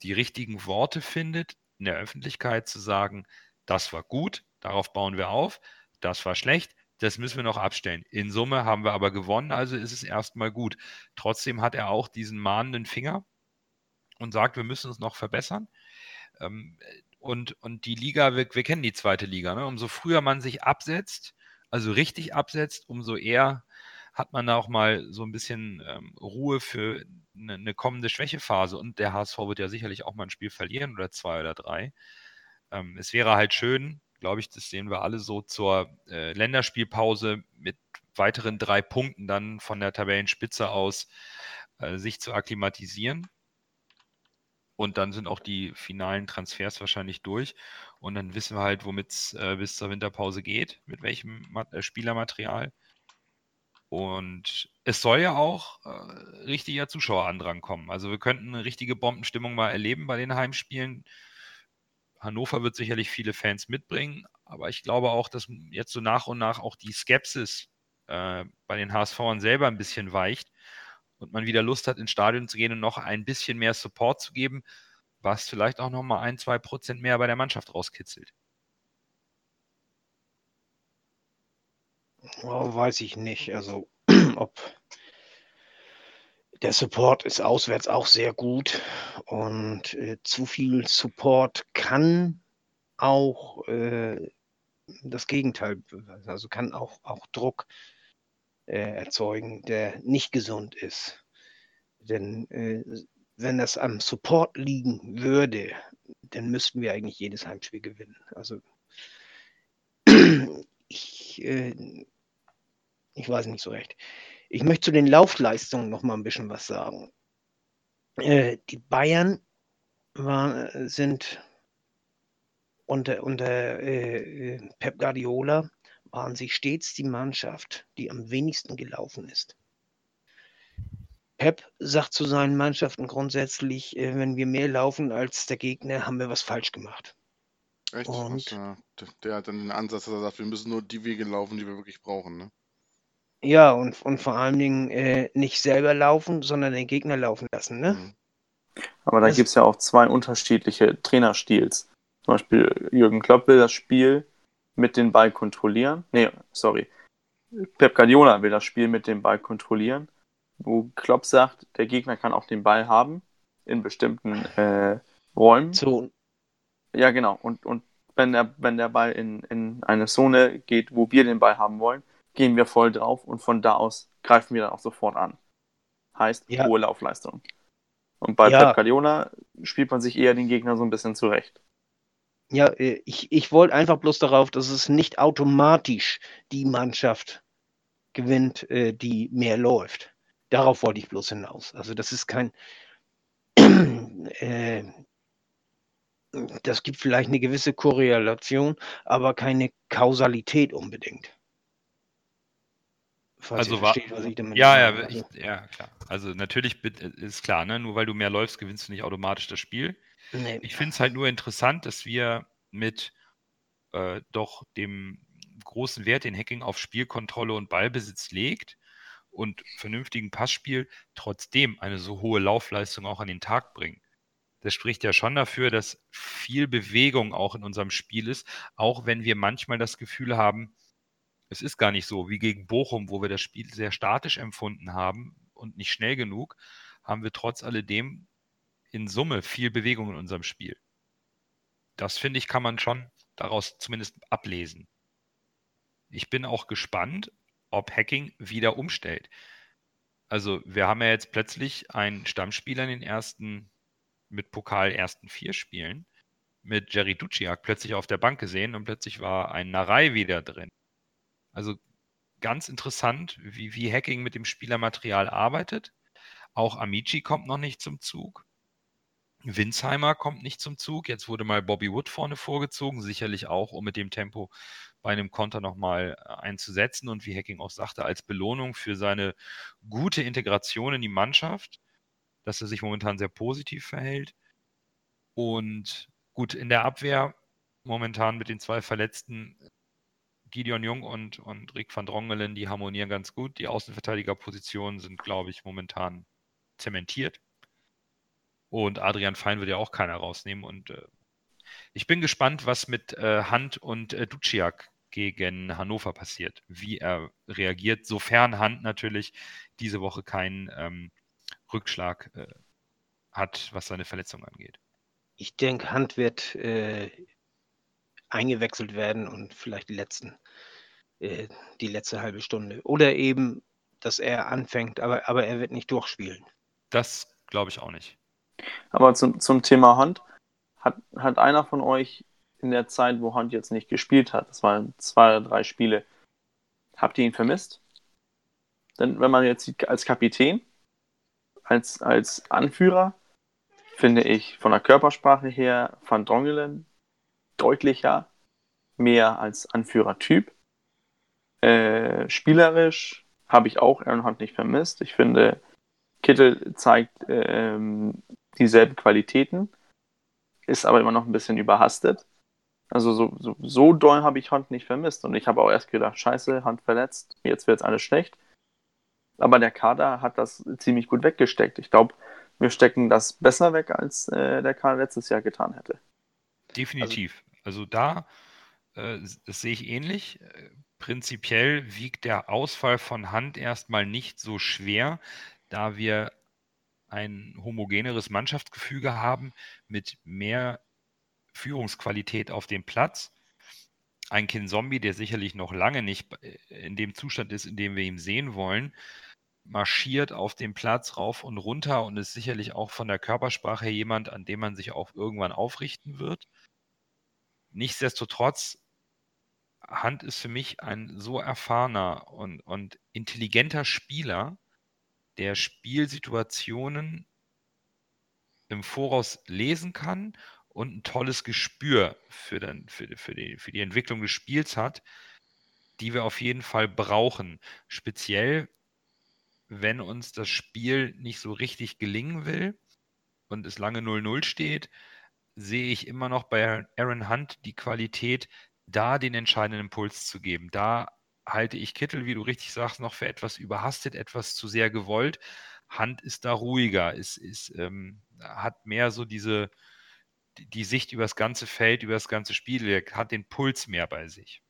die richtigen Worte findet, in der Öffentlichkeit zu sagen, das war gut, darauf bauen wir auf, das war schlecht, das müssen wir noch abstellen. In Summe haben wir aber gewonnen, also ist es erstmal gut. Trotzdem hat er auch diesen mahnenden Finger und sagt, wir müssen uns noch verbessern. Ähm, und, und die Liga, wir, wir kennen die zweite Liga, ne? umso früher man sich absetzt, also richtig absetzt, umso eher hat man da auch mal so ein bisschen ähm, Ruhe für eine, eine kommende Schwächephase. Und der HSV wird ja sicherlich auch mal ein Spiel verlieren oder zwei oder drei. Ähm, es wäre halt schön, glaube ich, das sehen wir alle so zur äh, Länderspielpause mit weiteren drei Punkten dann von der Tabellenspitze aus äh, sich zu akklimatisieren. Und dann sind auch die finalen Transfers wahrscheinlich durch. Und dann wissen wir halt, womit es äh, bis zur Winterpause geht, mit welchem Mat äh, Spielermaterial. Und es soll ja auch äh, richtiger Zuschauerandrang kommen. Also wir könnten eine richtige Bombenstimmung mal erleben bei den Heimspielen. Hannover wird sicherlich viele Fans mitbringen, aber ich glaube auch, dass jetzt so nach und nach auch die Skepsis äh, bei den HSVern selber ein bisschen weicht und man wieder Lust hat, ins Stadion zu gehen und noch ein bisschen mehr Support zu geben, was vielleicht auch nochmal ein, zwei Prozent mehr bei der Mannschaft rauskitzelt. Oh, weiß ich nicht. Also, ob der Support ist auswärts auch sehr gut und äh, zu viel Support kann auch äh, das Gegenteil, also kann auch, auch Druck äh, erzeugen, der nicht gesund ist. Denn äh, wenn das am Support liegen würde, dann müssten wir eigentlich jedes Heimspiel gewinnen. Also ich, äh, ich weiß nicht so recht. Ich möchte zu den Laufleistungen noch mal ein bisschen was sagen. Äh, die Bayern war, sind unter, unter äh, Pep Guardiola waren sie stets die Mannschaft, die am wenigsten gelaufen ist. Pep sagt zu seinen Mannschaften grundsätzlich, äh, wenn wir mehr laufen als der Gegner, haben wir was falsch gemacht. Echt? Und- ja, der, der hat dann den Ansatz, dass er sagt, wir müssen nur die Wege laufen, die wir wirklich brauchen. Ne? Ja, und, und vor allen Dingen äh, nicht selber laufen, sondern den Gegner laufen lassen. Ne? Mhm. Aber da gibt es ja auch zwei unterschiedliche Trainerstils. Zum Beispiel Jürgen Klopp will das Spiel mit dem Ball kontrollieren. Nee, sorry. Pep Guardiola will das Spiel mit dem Ball kontrollieren, wo Klopp sagt, der Gegner kann auch den Ball haben in bestimmten äh, Räumen. So, Ja, genau. Und, und wenn, der, wenn der Ball in, in eine Zone geht, wo wir den Ball haben wollen, gehen wir voll drauf und von da aus greifen wir dann auch sofort an. heißt Ja. hohe Laufleistung. Und bei Ja. Pep Guardiola spielt man sich eher den Gegner so ein bisschen zurecht. Ja, äh, ich, ich wollte einfach bloß darauf, dass es nicht automatisch die Mannschaft gewinnt, äh, die mehr läuft. Darauf wollte ich bloß hinaus. Also das ist kein, äh, das gibt vielleicht eine gewisse Korrelation, aber keine Kausalität unbedingt. Falls Also ihr wa- versteht, was ich damit Ja, ja, Also, ich, ja, klar. Also natürlich ist klar, ne? nur weil du mehr läufst, gewinnst du nicht automatisch das Spiel. nee. Ich finde es halt nur interessant, dass wir mit äh, doch dem großen Wert, den Hacking auf Spielkontrolle und Ballbesitz legt und vernünftigen Passspiel trotzdem eine so hohe Laufleistung auch an den Tag bringen. Das spricht ja schon dafür, dass viel Bewegung auch in unserem Spiel ist, auch wenn wir manchmal das Gefühl haben, es ist gar nicht so wie gegen Bochum, wo wir das Spiel sehr statisch empfunden haben und nicht schnell genug, haben wir trotz alledem in Summe viel Bewegung in unserem Spiel. Das finde ich, kann man schon daraus zumindest ablesen. Ich bin auch gespannt, ob Hacking wieder umstellt. Also, wir haben ja jetzt plötzlich einen Stammspieler in den ersten, mit Pokal ersten vier Spielen, mit Jerry Duciak plötzlich auf der Bank gesehen und plötzlich war ein Narei wieder drin. Also ganz interessant, wie, wie Hacking mit dem Spielermaterial arbeitet. Auch Amici kommt noch nicht zum Zug. Winsheimer kommt nicht zum Zug. Jetzt wurde mal Bobby Wood vorne vorgezogen, sicherlich auch, um mit dem Tempo bei einem Konter nochmal einzusetzen und wie Hacking auch sagte, als Belohnung für seine gute Integration in die Mannschaft, dass er sich momentan sehr positiv verhält. Und gut, in der Abwehr momentan mit den zwei Verletzten Gideon Jung und, und Rick van Drongelen, die harmonieren ganz gut. Die Außenverteidigerpositionen sind, glaube ich, momentan zementiert. Und Adrian Fein wird ja auch keiner rausnehmen. Und äh, ich bin gespannt, was mit äh, Hand und äh, Duciak gegen Hannover passiert, wie er reagiert, sofern Hand natürlich diese Woche keinen ähm, Rückschlag äh, hat, was seine Verletzung angeht. Ich denke, Hand wird äh, eingewechselt werden und vielleicht die letzten, äh, die letzte halbe Stunde. Oder eben, dass er anfängt, aber, aber er wird nicht durchspielen. Das glaube ich auch nicht. Aber zum, zum Thema Hand, hat, hat einer von euch in der Zeit, wo Hand jetzt nicht gespielt hat, das waren zwei oder drei Spiele, habt ihr ihn vermisst? Denn wenn man jetzt sieht, als Kapitän, als, als Anführer, finde ich von der Körpersprache her Van Drongelen deutlicher, mehr als Anführertyp. Äh, spielerisch habe ich auch Aaron Hunt nicht vermisst. Ich finde, Kittel zeigt ähm, dieselben Qualitäten, ist aber immer noch ein bisschen überhastet. Also so, so, so doll habe ich Hunt nicht vermisst. Und ich habe auch erst gedacht, scheiße, Hunt verletzt, jetzt wird es alles schlecht. Aber der Kader hat das ziemlich gut weggesteckt. Ich glaube, wir stecken das besser weg, als äh, der Kader letztes Jahr getan hätte. Definitiv. Also, da, äh, das sehe ich ähnlich. Äh, Prinzipiell wiegt der Ausfall von Hand erstmal nicht so schwer, da wir ein homogeneres Mannschaftsgefüge haben mit mehr Führungsqualität auf dem Platz. Ein Kin Zombie, der sicherlich noch lange nicht äh, in dem Zustand ist, in dem wir ihn sehen wollen, marschiert auf dem Platz rauf und runter und ist sicherlich auch von der Körpersprache jemand, an dem man sich auch irgendwann aufrichten wird. Nichtsdestotrotz, Hand ist für mich ein so erfahrener und, und intelligenter Spieler, der Spielsituationen im Voraus lesen kann und ein tolles Gespür für, den, für, für, die, für die Entwicklung des Spiels hat, die wir auf jeden Fall brauchen. Speziell, wenn uns das Spiel nicht so richtig gelingen will und es lange 0-0 steht, sehe ich immer noch bei Aaron Hunt die Qualität, da den entscheidenden Impuls zu geben. Da halte ich Kittel, wie du richtig sagst, noch für etwas überhastet, etwas zu sehr gewollt. Hand ist da ruhiger, ist, ist, ähm, hat mehr so diese die, die Sicht über das ganze Feld, über das ganze Spiel, er hat den Puls mehr bei sich.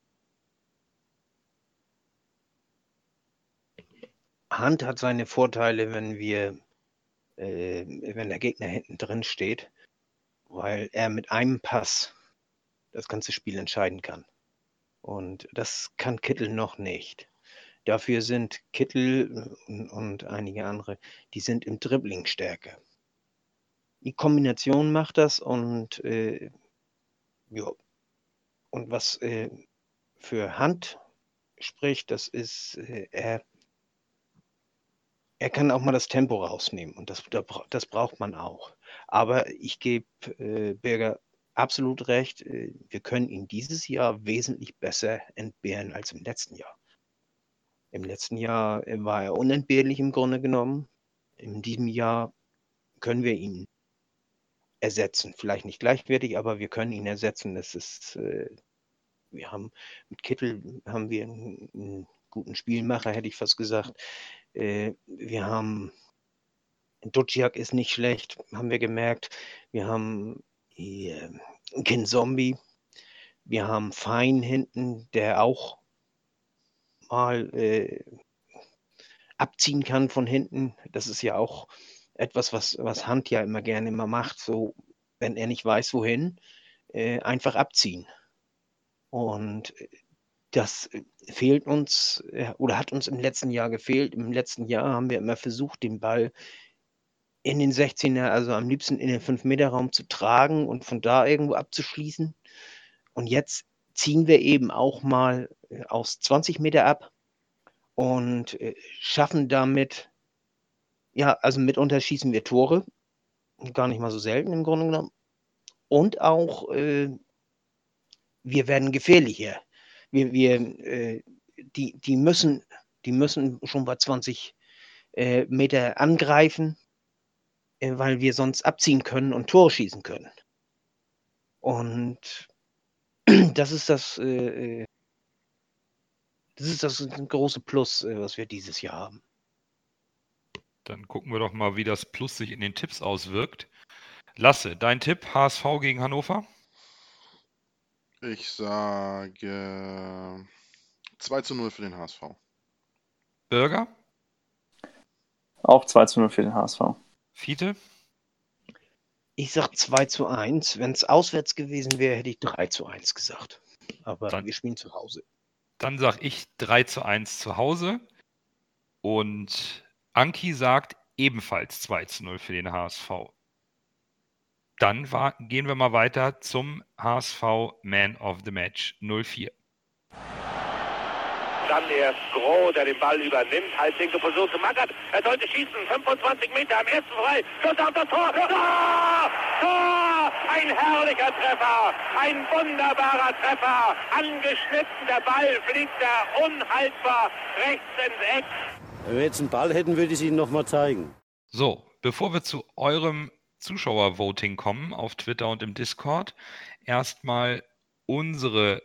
Hand hat seine Vorteile, wenn wir, äh, wenn der Gegner hinten drin steht, weil er mit einem Pass das ganze Spiel entscheiden kann. Und das kann Kittel noch nicht. Dafür sind Kittel und, und einige andere, die sind im Dribbling stärker. Die Kombination macht das und äh, ja. Und was äh, für Hand spricht, das ist, äh, er, er kann auch mal das Tempo rausnehmen und das, das braucht man auch. Aber ich gebe äh, Berger absolut recht, äh, wir können ihn dieses Jahr wesentlich besser entbehren als im letzten Jahr. Im letzten Jahr äh, war er unentbehrlich im Grunde genommen. In diesem Jahr können wir ihn ersetzen. Vielleicht nicht gleichwertig, aber wir können ihn ersetzen. Das ist, äh, wir haben mit Kittel haben wir einen, einen, guten Spielmacher, hätte ich fast gesagt. Äh, wir haben Duciak ist nicht schlecht, haben wir gemerkt. Wir haben hier, Kin Zombie. Wir haben Fein hinten, der auch mal äh, abziehen kann von hinten. Das ist ja auch etwas, was, was Hand ja immer gerne immer macht, so wenn er nicht weiß, wohin, äh, einfach abziehen. Und das fehlt uns äh, oder hat uns im letzten Jahr gefehlt. Im letzten Jahr haben wir immer versucht, den Ball in den 16er, also am liebsten in den 5-Meter-Raum zu tragen und von da irgendwo abzuschließen. Und jetzt ziehen wir eben auch mal äh, aus 20 Meter ab und äh, schaffen damit ja, also mitunter schießen wir Tore. Gar nicht mal so selten im Grunde genommen. Und auch, äh, wir werden gefährlicher. Wir, wir, äh, die, die, müssen, die müssen schon bei 20 äh, Meter angreifen, äh, weil wir sonst abziehen können und Tore schießen können. Und das ist das, äh, äh, das ist das große Plus, was wir dieses Jahr haben. Dann gucken wir doch mal, wie das Plus sich in den Tipps auswirkt. Lasse, dein Tipp, HSV gegen Hannover? Ich sage 2 zu 0 für den HSV. Bürger? Auch 2 zu 0 für den HSV. Fiete? Ich sage 2 zu 1. Wenn es auswärts gewesen wäre, hätte ich 3 zu 1 gesagt. Aber dann, wir spielen zu Hause. Dann sage ich 3 zu 1 zu Hause. Und Anki sagt ebenfalls 2 zu 0 für den HSV. Dann war, gehen wir mal weiter zum HSV Man of the Match 04. Dann erst Groh, der den Ball übernimmt, halblinke Position zu Mackert. Er sollte schießen, 25 Meter am ersten frei. Schuss auf das Tor. Tor! Tor! Ein herrlicher Treffer, ein wunderbarer Treffer. Angeschnitten, der Ball fliegt da unhaltbar rechts ins Eck. Wenn wir jetzt einen Ball hätten, würde ich es Ihnen nochmal zeigen. So, bevor wir zu eurem Zuschauervoting kommen auf Twitter und im Discord, erstmal unsere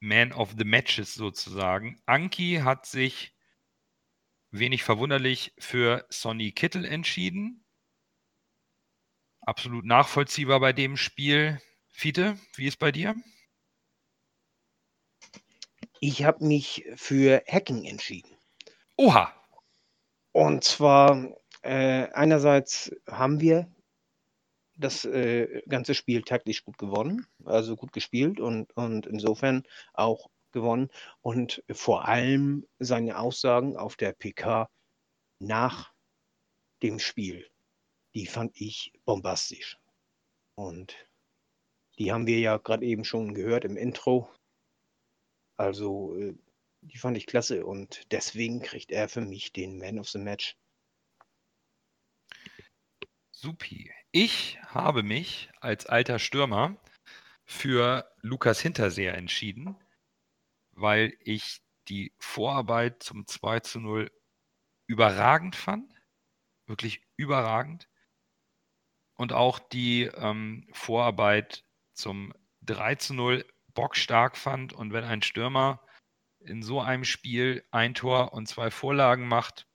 Man of the Matches sozusagen. Anki hat sich wenig verwunderlich für Sonny Kittel entschieden. Absolut nachvollziehbar bei dem Spiel. Fiete, wie ist bei dir? Ich habe mich für Hacking entschieden. Oha, und zwar äh, einerseits haben wir das äh, ganze Spiel taktisch gut gewonnen, also gut gespielt und, und insofern auch gewonnen. Und vor allem seine Aussagen auf der PK nach dem Spiel, die fand ich bombastisch. Und die haben wir ja gerade eben schon gehört im Intro. Also äh, die fand ich klasse und deswegen kriegt er für mich den Man of the Match. Supi. Ich habe mich als alter Stürmer für Lukas Hinterseher entschieden, weil ich die Vorarbeit zum 2 zu 0 überragend fand. Wirklich überragend. Und auch die ähm, Vorarbeit zum 3 zu 0 bockstark fand. Und wenn ein Stürmer in so einem Spiel ein Tor und zwei Vorlagen macht,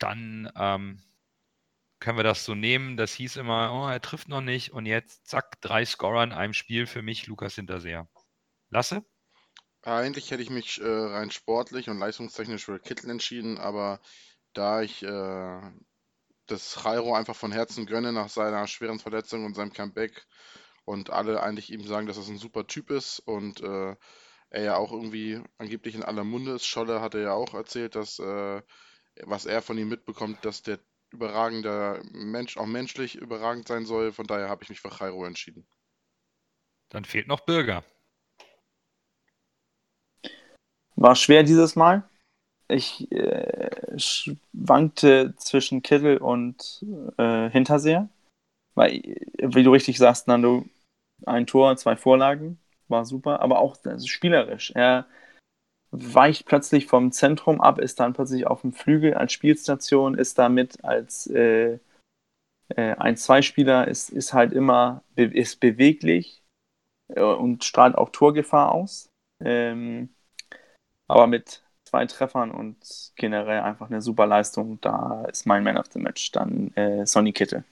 dann ähm, können wir das so nehmen. Das hieß immer, oh, er trifft noch nicht und jetzt zack, drei Scorer in einem Spiel für mich, Lukas Hinterseher. Lasse? Eigentlich hätte ich mich äh, rein sportlich und leistungstechnisch für Kittel entschieden, aber da ich äh, das Jairo einfach von Herzen gönne nach seiner schweren Verletzung und seinem Comeback und alle eigentlich ihm sagen, dass er ein super Typ ist und äh, er ja auch irgendwie angeblich in aller Munde ist. Scholle hatte ja auch erzählt, dass äh, was er von ihm mitbekommt, dass der überragender Mensch, auch menschlich überragend sein soll. Von daher habe ich mich für Jairo entschieden. Dann fehlt noch Bürger. War schwer dieses Mal. Ich äh, schwankte zwischen Kittel und äh, Hinterseher. Weil, wie du richtig sagst, Nando, ein Tor, zwei Vorlagen, war super, aber auch also spielerisch. Er weicht plötzlich vom Zentrum ab, ist dann plötzlich auf dem Flügel als Spielstation, ist damit als äh, äh, ein Zwei-Spieler, ist, ist halt immer be ist beweglich äh, und strahlt auch Torgefahr aus. Ähm, aber mit zwei Treffern und generell einfach eine super Leistung, da ist mein Man of the Match dann äh, Sonny Kittel.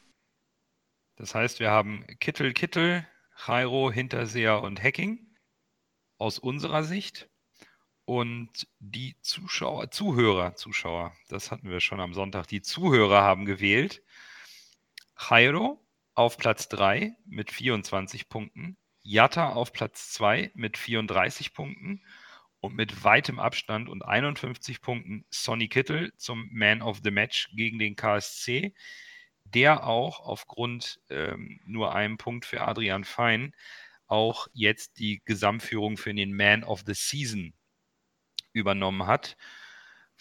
Das heißt, wir haben Kittel, Kittel, Jairo, Hinterseher und Hacking aus unserer Sicht. Und die Zuschauer, Zuhörer, Zuschauer, das hatten wir schon am Sonntag, die Zuhörer haben gewählt. Jairo auf Platz 3 mit 24 Punkten, Jatta auf Platz 2 mit 34 Punkten und mit weitem Abstand und 51 Punkten Sonny Kittel zum Man of the Match gegen den KSC, der auch aufgrund ähm, nur einem Punkt für Adrian Fein auch jetzt die Gesamtführung für den Man of the Season übernommen hat.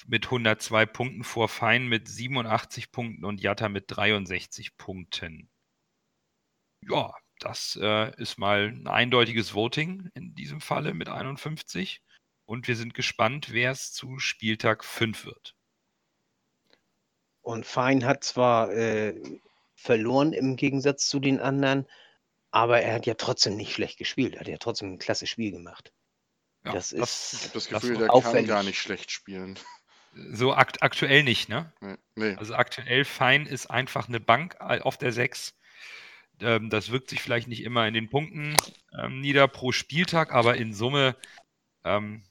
Mit 102 Punkten vor Fein mit 87 Punkten und Jatta mit 63 Punkten. Ja, das äh, ist mal ein eindeutiges Voting in diesem Falle mit 51. Und wir sind gespannt, wer es zu Spieltag 5 wird. Und Fein hat zwar äh, verloren im Gegensatz zu den anderen, aber er hat ja trotzdem nicht schlecht gespielt. Er hat ja trotzdem ein klasse Spiel gemacht. Ja, das Ich ist habe das das Gefühl, noch der kann gar nicht schlecht spielen. so akt aktuell nicht, ne? Nee. nee. Also aktuell Fein ist einfach eine Bank äh, auf der 6. Ähm, das wirkt sich vielleicht nicht immer in den Punkten ähm, nieder pro Spieltag, aber in Summe, ähm,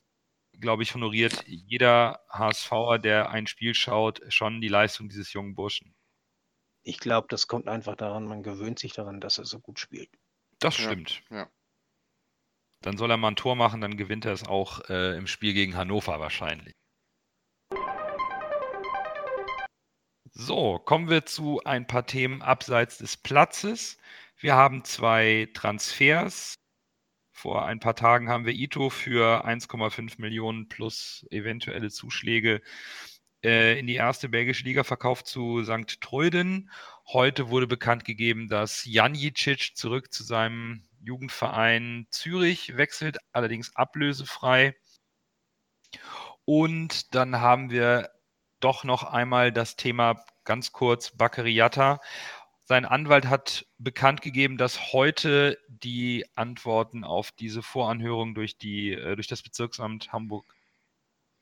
glaube ich, honoriert jeder HSVer, der ein Spiel schaut, schon die Leistung dieses jungen Burschen. Ich glaube, das kommt einfach daran, man gewöhnt sich daran, dass er so gut spielt. Das Ja, stimmt. ja. Dann soll er mal ein Tor machen, dann gewinnt er es auch äh, im Spiel gegen Hannover wahrscheinlich. So, kommen wir zu ein paar Themen abseits des Platzes. Wir haben zwei Transfers. Vor ein paar Tagen haben wir Ito für 1,5 Millionen plus eventuelle Zuschläge äh, in die erste belgische Liga verkauft zu St. Treuden. Heute wurde bekannt gegeben, dass Janjicic zurück zu seinem Jugendverein Zürich wechselt, allerdings ablösefrei. Und dann haben wir doch noch einmal das Thema ganz kurz Bakariata. Sein Anwalt hat bekannt gegeben, dass heute die Antworten auf diese Voranhörung durch, die, äh, durch das Bezirksamt Hamburg,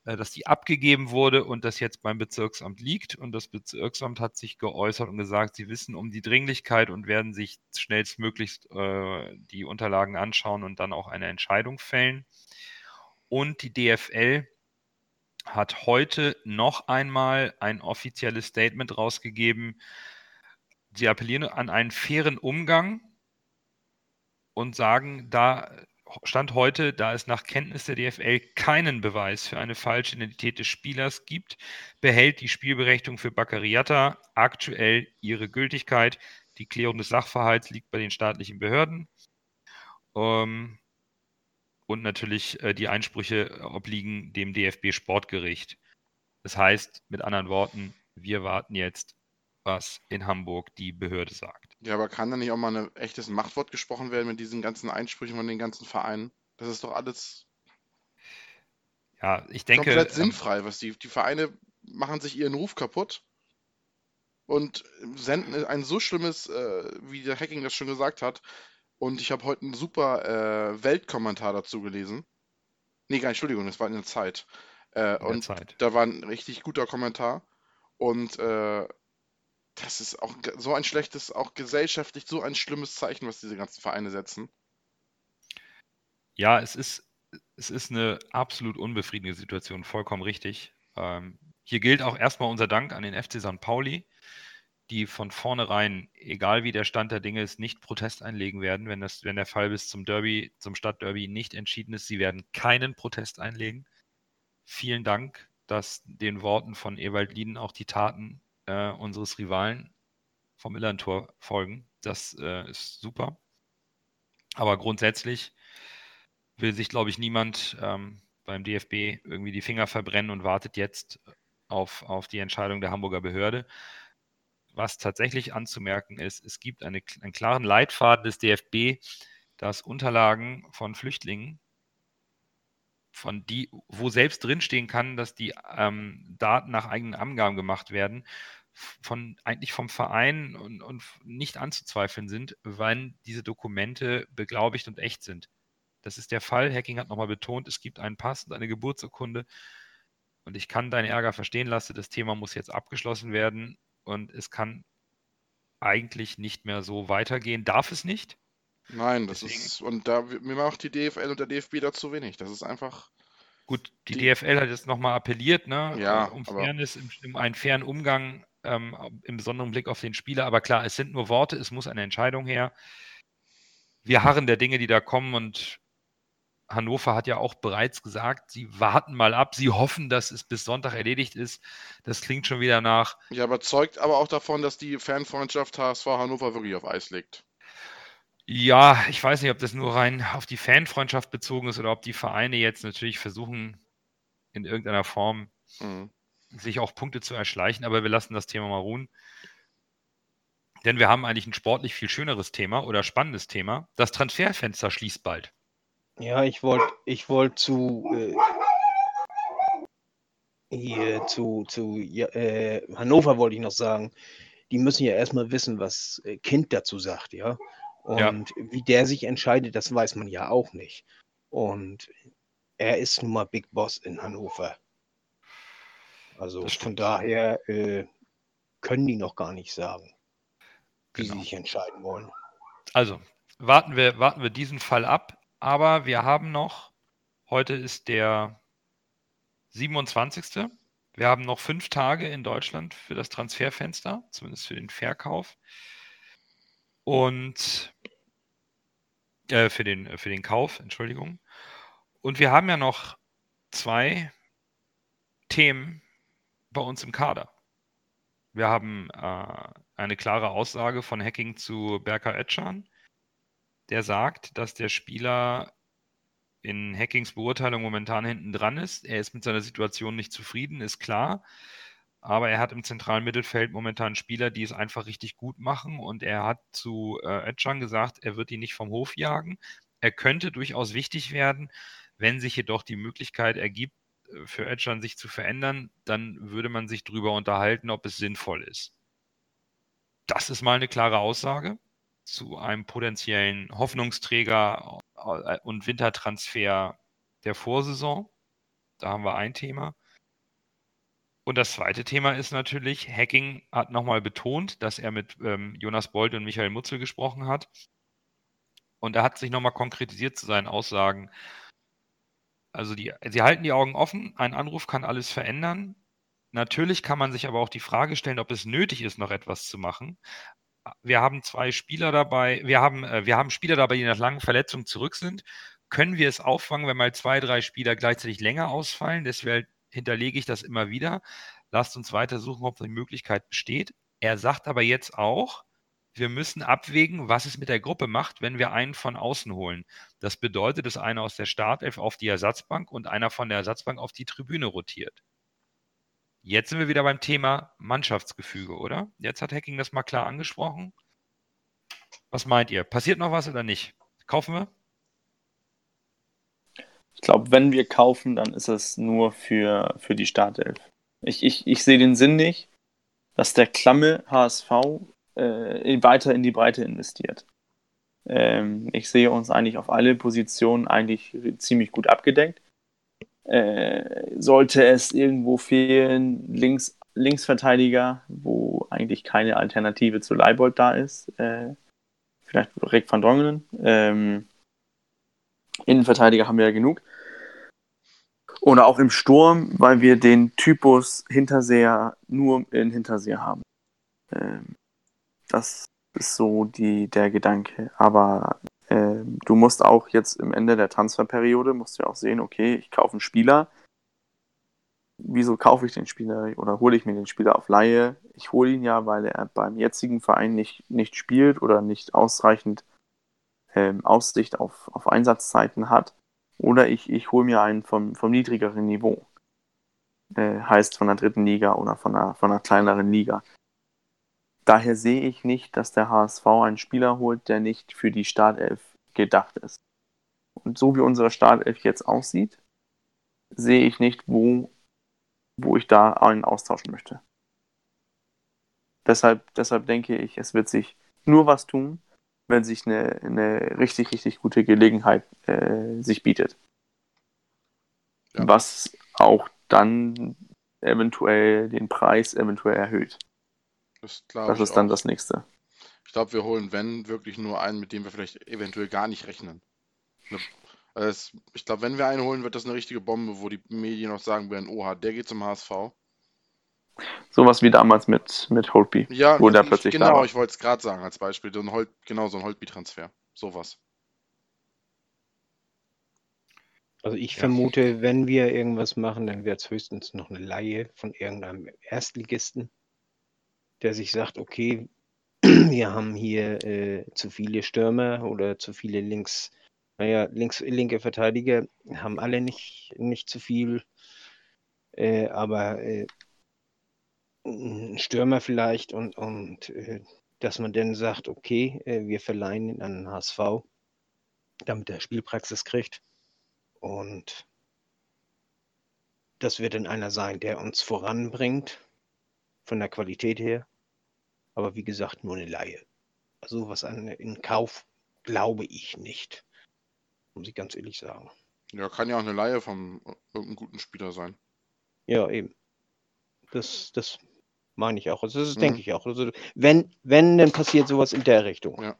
dass die abgegeben wurde und das jetzt beim Bezirksamt liegt. Und das Bezirksamt hat sich geäußert und gesagt, sie wissen um die Dringlichkeit und werden sich schnellstmöglichst äh, die Unterlagen anschauen und dann auch eine Entscheidung fällen. Und die DFL hat heute noch einmal ein offizielles Statement rausgegeben. Sie appellieren an einen fairen Umgang und sagen, da Stand heute, da es nach Kenntnis der DFL keinen Beweis für eine falsche Identität des Spielers gibt, behält die Spielberechtigung für Baccariata aktuell ihre Gültigkeit. Die Klärung des Sachverhalts liegt bei den staatlichen Behörden. Ähm, und natürlich äh, die Einsprüche obliegen dem DFB Sportgericht. Das heißt, mit anderen Worten, wir warten jetzt, was in Hamburg die Behörde sagt. Ja, aber kann da nicht auch mal ein echtes Machtwort gesprochen werden mit diesen ganzen Einsprüchen von den ganzen Vereinen? Das ist doch alles Ja, ich denke, komplett ähm, sinnfrei, was die, die Vereine machen sich ihren Ruf kaputt und senden ein so schlimmes, äh, wie der Hacking das schon gesagt hat. Und ich habe heute einen super äh, Weltkommentar dazu gelesen. Nee, gar nicht, Entschuldigung, das war in der Zeit. Äh, in der und Zeit. da war ein richtig guter Kommentar. Und äh, das ist auch so ein schlechtes, auch gesellschaftlich so ein schlimmes Zeichen, was diese ganzen Vereine setzen. Ja, es ist, es ist eine absolut unbefriedigende Situation, vollkommen richtig. Ähm, hier gilt auch erstmal unser Dank an den FC St. Pauli, die von vornherein, egal wie der Stand der Dinge ist, nicht Protest einlegen werden, wenn, das, wenn der Fall bis zum Derby, zum Stadtderby nicht entschieden ist. Sie werden keinen Protest einlegen. Vielen Dank, dass den Worten von Ewald Lieden auch die Taten äh, unseres Rivalen vom Illantor folgen. Das äh, ist super. Aber grundsätzlich will sich, glaube ich, niemand ähm, beim DFB irgendwie die Finger verbrennen und wartet jetzt auf, auf die Entscheidung der Hamburger Behörde. Was tatsächlich anzumerken ist, es gibt eine, einen klaren Leitfaden des DFB, dass Unterlagen von Flüchtlingen, von die, wo selbst drinstehen kann, dass die ähm, Daten nach eigenen Angaben gemacht werden, von eigentlich vom Verein und, und nicht anzuzweifeln sind, wann diese Dokumente beglaubigt und echt sind. Das ist der Fall. Hacking hat nochmal betont, es gibt einen Pass und eine Geburtsurkunde. Und ich kann deinen Ärger verstehen lassen. Das Thema muss jetzt abgeschlossen werden und es kann eigentlich nicht mehr so weitergehen. Darf es nicht? Nein, das Deswegen. ist, und da mir macht die DFL und der DFB da zu wenig. Das ist einfach. Gut, die, die DFL hat jetzt nochmal appelliert, ne? Ja, um Fairness, um einen fairen Umgang ähm, im besonderen Blick auf den Spieler. Aber klar, es sind nur Worte, es muss eine Entscheidung her. Wir harren der Dinge, die da kommen und Hannover hat ja auch bereits gesagt, sie warten mal ab, sie hoffen, dass es bis Sonntag erledigt ist. Das klingt schon wieder nach. Ja, aber zeugt aber auch davon, dass die Fanfreundschaft HSV Hannover wirklich auf Eis liegt. Ja, ich weiß nicht, ob das nur rein auf die Fanfreundschaft bezogen ist oder ob die Vereine jetzt natürlich versuchen, in irgendeiner Form mhm. sich auch Punkte zu erschleichen, aber wir lassen das Thema mal ruhen. Denn wir haben eigentlich ein sportlich viel schöneres Thema oder spannendes Thema. Das Transferfenster schließt bald. Ja, ich wollte ich wollt zu, äh, hier zu, zu ja, äh, Hannover wollte ich noch sagen, die müssen ja erstmal wissen, was äh, Kind dazu sagt, ja. Und ja. wie der sich entscheidet, das weiß man ja auch nicht. Und er ist nun mal Big Boss in Hannover. Also von daher äh, können die noch gar nicht sagen, wie genau. sie sich entscheiden wollen. Also warten wir, warten wir diesen Fall ab. Aber wir haben noch, heute ist der 27. Wir haben noch fünf Tage in Deutschland für das Transferfenster, zumindest für den Verkauf. Und äh, für, den, für den Kauf, Entschuldigung. Und wir haben ja noch zwei Themen bei uns im Kader. Wir haben äh, eine klare Aussage von Hacking zu Berker Etschan der sagt, dass der Spieler in Hackings Beurteilung momentan hinten dran ist. Er ist mit seiner Situation nicht zufrieden, ist klar. Aber er hat im zentralen Mittelfeld momentan Spieler, die es einfach richtig gut machen. Und er hat zu äh, Özcan gesagt, er wird ihn nicht vom Hof jagen. Er könnte durchaus wichtig werden. Wenn sich jedoch die Möglichkeit ergibt, äh, für Özcan sich zu verändern, dann würde man sich darüber unterhalten, ob es sinnvoll ist. Das ist mal eine klare Aussage zu einem potenziellen Hoffnungsträger äh, und Wintertransfer der Vorsaison. Da haben wir ein Thema. Und das zweite Thema ist natürlich, Hacking hat nochmal betont, dass er mit ähm, Jonas Bold und Michael Mutzel gesprochen hat. Und er hat sich nochmal konkretisiert zu seinen Aussagen. Also die, sie halten die Augen offen, ein Anruf kann alles verändern. Natürlich kann man sich aber auch die Frage stellen, ob es nötig ist, noch etwas zu machen wir haben zwei Spieler dabei, wir haben, äh, wir haben Spieler dabei, die nach langen Verletzungen zurück sind. Können wir es auffangen, wenn mal zwei, drei Spieler gleichzeitig länger ausfallen? Deswegen hinterlege ich das immer wieder. Lasst uns weiter suchen, ob die Möglichkeit besteht. Er sagt aber jetzt auch, wir müssen abwägen, was es mit der Gruppe macht, wenn wir einen von außen holen. Das bedeutet, dass einer aus der Startelf auf die Ersatzbank und einer von der Ersatzbank auf die Tribüne rotiert. Jetzt sind wir wieder beim Thema Mannschaftsgefüge, oder? Jetzt hat Hacking das mal klar angesprochen. Was meint ihr? Passiert noch was oder nicht? Kaufen wir? Ich glaube, wenn wir kaufen, dann ist es nur für, für die Startelf. Ich, ich, ich sehe den Sinn nicht, dass der klamme HSV äh, weiter in die Breite investiert. Ähm, ich sehe uns eigentlich auf alle Positionen eigentlich ziemlich gut abgedeckt. Äh, sollte es irgendwo fehlen, links, Linksverteidiger, wo eigentlich keine Alternative zu Leibold da ist, äh, vielleicht Rick van Drongelen. Ähm, Innenverteidiger haben wir ja genug. Oder auch im Sturm, weil wir den Typus Hinterseher nur in Hinterseher haben. Ähm, das ist so die, der Gedanke. Aber ähm, du musst auch jetzt im Ende der Transferperiode, musst du auch sehen, okay, ich kaufe einen Spieler. Wieso kaufe ich den Spieler oder hole ich mir den Spieler auf Laie? Ich hole ihn ja, weil er beim jetzigen Verein nicht, nicht spielt oder nicht ausreichend ähm, Aussicht auf, auf Einsatzzeiten hat. Oder ich, ich hole mir einen vom, vom niedrigeren Niveau. Äh, heißt von der dritten Liga oder von einer, von einer kleineren Liga. Daher sehe ich nicht, dass der HSV einen Spieler holt, der nicht für die Startelf gedacht ist. Und so wie unsere Startelf jetzt aussieht, sehe ich nicht, wo, wo ich da einen austauschen möchte. Deshalb, deshalb denke ich, es wird sich nur was tun, wenn sich eine, eine richtig, richtig gute Gelegenheit äh, sich bietet. Ja. Was auch dann eventuell den Preis eventuell erhöht. Das, das ist dann das nächste. Ich glaube, wir holen, wenn, wirklich nur einen, mit dem wir vielleicht eventuell gar nicht rechnen. Also ich glaube, wenn wir einen holen, wird das eine richtige Bombe, wo die Medien noch sagen werden, oha, der geht zum HSV. Sowas wie damals mit, mit Holtby. Ja, wo der plötzlich genau, da ich wollte es gerade sagen als Beispiel. So ein Holt, genau, so ein Holtby-Transfer. Sowas. Also ich ja. vermute, wenn wir irgendwas machen, dann wird es höchstens noch eine Laie von irgendeinem Erstligisten, der sich sagt, okay, wir haben hier äh, zu viele Stürmer oder zu viele links, naja, links, linke Verteidiger, haben alle nicht, nicht zu viel, äh, aber äh, ein Stürmer vielleicht und, und äh, dass man dann sagt, okay, äh, wir verleihen ihn an den HSV, damit er Spielpraxis kriegt. Und das wird dann einer sein, der uns voranbringt, von der Qualität her. Aber wie gesagt, nur eine Laie. Also was an in Kauf glaube ich nicht. Muss ich ganz ehrlich sagen. Ja, kann ja auch eine Laie von irgendeinem guten Spieler sein. Ja, eben. Das, das meine ich auch. Also das mhm. denke ich auch. Also wenn, wenn, dann passiert sowas in der Richtung. Ja.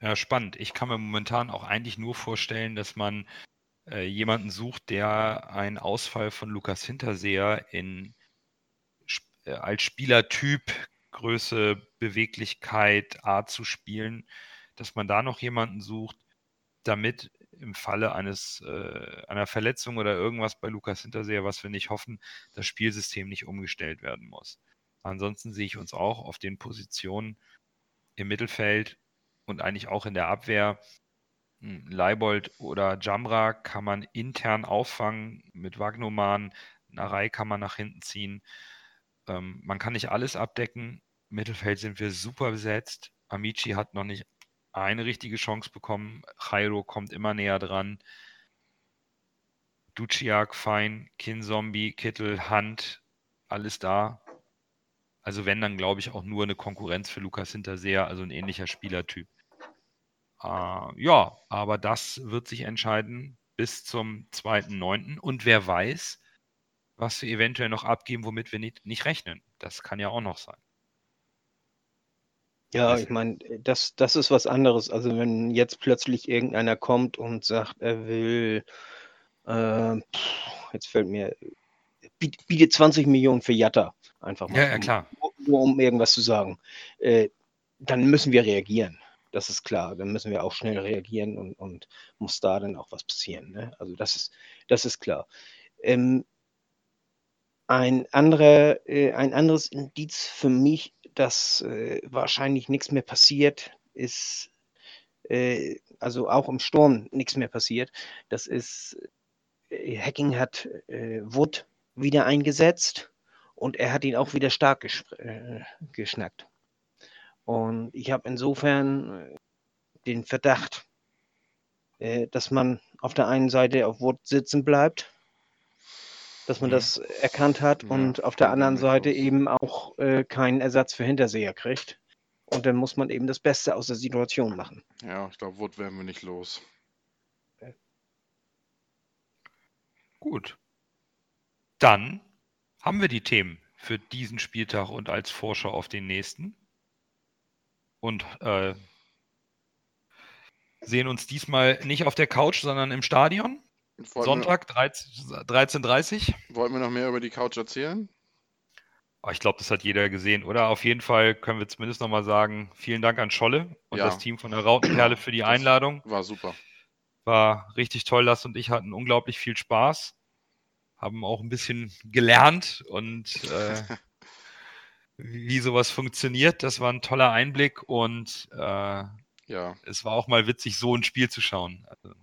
Ja, spannend. Ich kann mir momentan auch eigentlich nur vorstellen, dass man äh, jemanden sucht, der einen Ausfall von Lukas Hinterseher in, äh, als Spielertyp, Größe, Beweglichkeit, Art zu spielen, dass man da noch jemanden sucht, damit im Falle eines äh, einer Verletzung oder irgendwas bei Lukas Hinterseher, was wir nicht hoffen, das Spielsystem nicht umgestellt werden muss. Ansonsten sehe ich uns auch auf den Positionen im Mittelfeld und eigentlich auch in der Abwehr. Hm, Leibold oder Jamra kann man intern auffangen mit Wagnoman. Narei kann man nach hinten ziehen. Ähm, man kann nicht alles abdecken. Mittelfeld sind wir super besetzt. Amici hat noch nicht eine richtige Chance bekommen. Jairo kommt immer näher dran. Duciak, Fein, Kinzombie, Kittel, Hand, alles da. Also wenn, dann glaube ich auch nur eine Konkurrenz für Lukas Hinterseher, also ein ähnlicher Spielertyp. Äh, ja, aber das wird sich entscheiden bis zum 2.9. Und wer weiß, was wir eventuell noch abgeben, womit wir nicht, nicht rechnen. Das kann ja auch noch sein. Ja, ich meine, das, das ist was anderes. Also wenn jetzt plötzlich irgendeiner kommt und sagt, er will, äh, jetzt fällt mir, bietet 20 Millionen für Jatta, einfach mal. Ja, ja klar. Nur, nur um irgendwas zu sagen. Äh, dann müssen wir reagieren. Das ist klar. Dann müssen wir auch schnell reagieren und, und muss da dann auch was passieren. Ne? Also das ist, das ist klar. Ähm, ein, anderer, äh, ein anderes Indiz für mich dass äh, wahrscheinlich nichts mehr passiert, ist, äh, also auch im Sturm nichts mehr passiert. Das ist, äh, Hacking hat äh, Wood wieder eingesetzt und er hat ihn auch wieder stark äh, geschnackt. Und ich habe insofern den Verdacht, dass man auf der einen Seite auf Wood sitzen bleibt dass man das erkannt hat ja, und auf der anderen Seite eben auch äh, keinen Ersatz für Hinterseher kriegt. Und dann muss man eben das Beste aus der Situation machen. Ja, ich glaube, Wood werden wir nicht los. Gut. Dann haben wir die Themen für diesen Spieltag und als Vorschau auf den nächsten. Und äh, sehen uns diesmal nicht auf der Couch, sondern im Stadion. Sonntag 13.30 13, Wollten wir noch mehr über die Couch erzählen? Oh, ich glaube, das hat jeder gesehen, oder? Auf jeden Fall können wir zumindest nochmal sagen, vielen Dank an Scholle und Ja. das Team von der Rautenperle für die Das Einladung. War super. War richtig toll. Lass und ich hatten unglaublich viel Spaß. Haben auch ein bisschen gelernt und äh, wie sowas funktioniert. Das war ein toller Einblick und äh, Ja, es war auch mal witzig, so ein Spiel zu schauen. Also,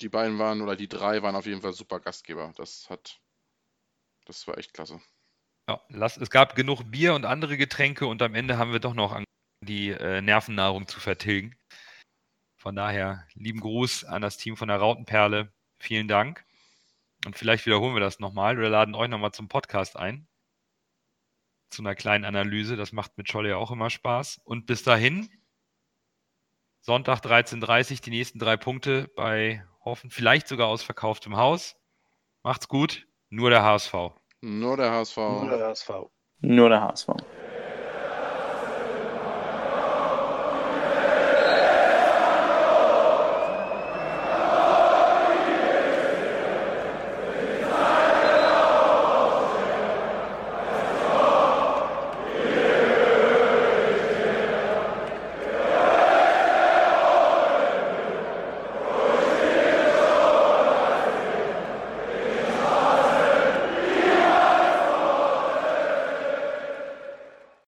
die beiden waren oder die drei waren auf jeden Fall super Gastgeber. Das hat, das war echt klasse. ja, lass, es gab genug Bier und andere Getränke und am Ende haben wir doch noch die äh, Nervennahrung zu vertilgen. Von daher, lieben Gruß an das Team von der Rautenperle. Vielen Dank. Und vielleicht wiederholen wir das nochmal oder laden euch nochmal zum Podcast ein. Zu einer kleinen Analyse. Das macht mit Scholle ja auch immer Spaß. Und bis dahin, Sonntag 13.30 Uhr, die nächsten drei Punkte bei hoffen, vielleicht sogar ausverkauftem Haus. Macht's gut. Nur der HSV. Nur der HSV. Nur der HSV. Nur der HSV.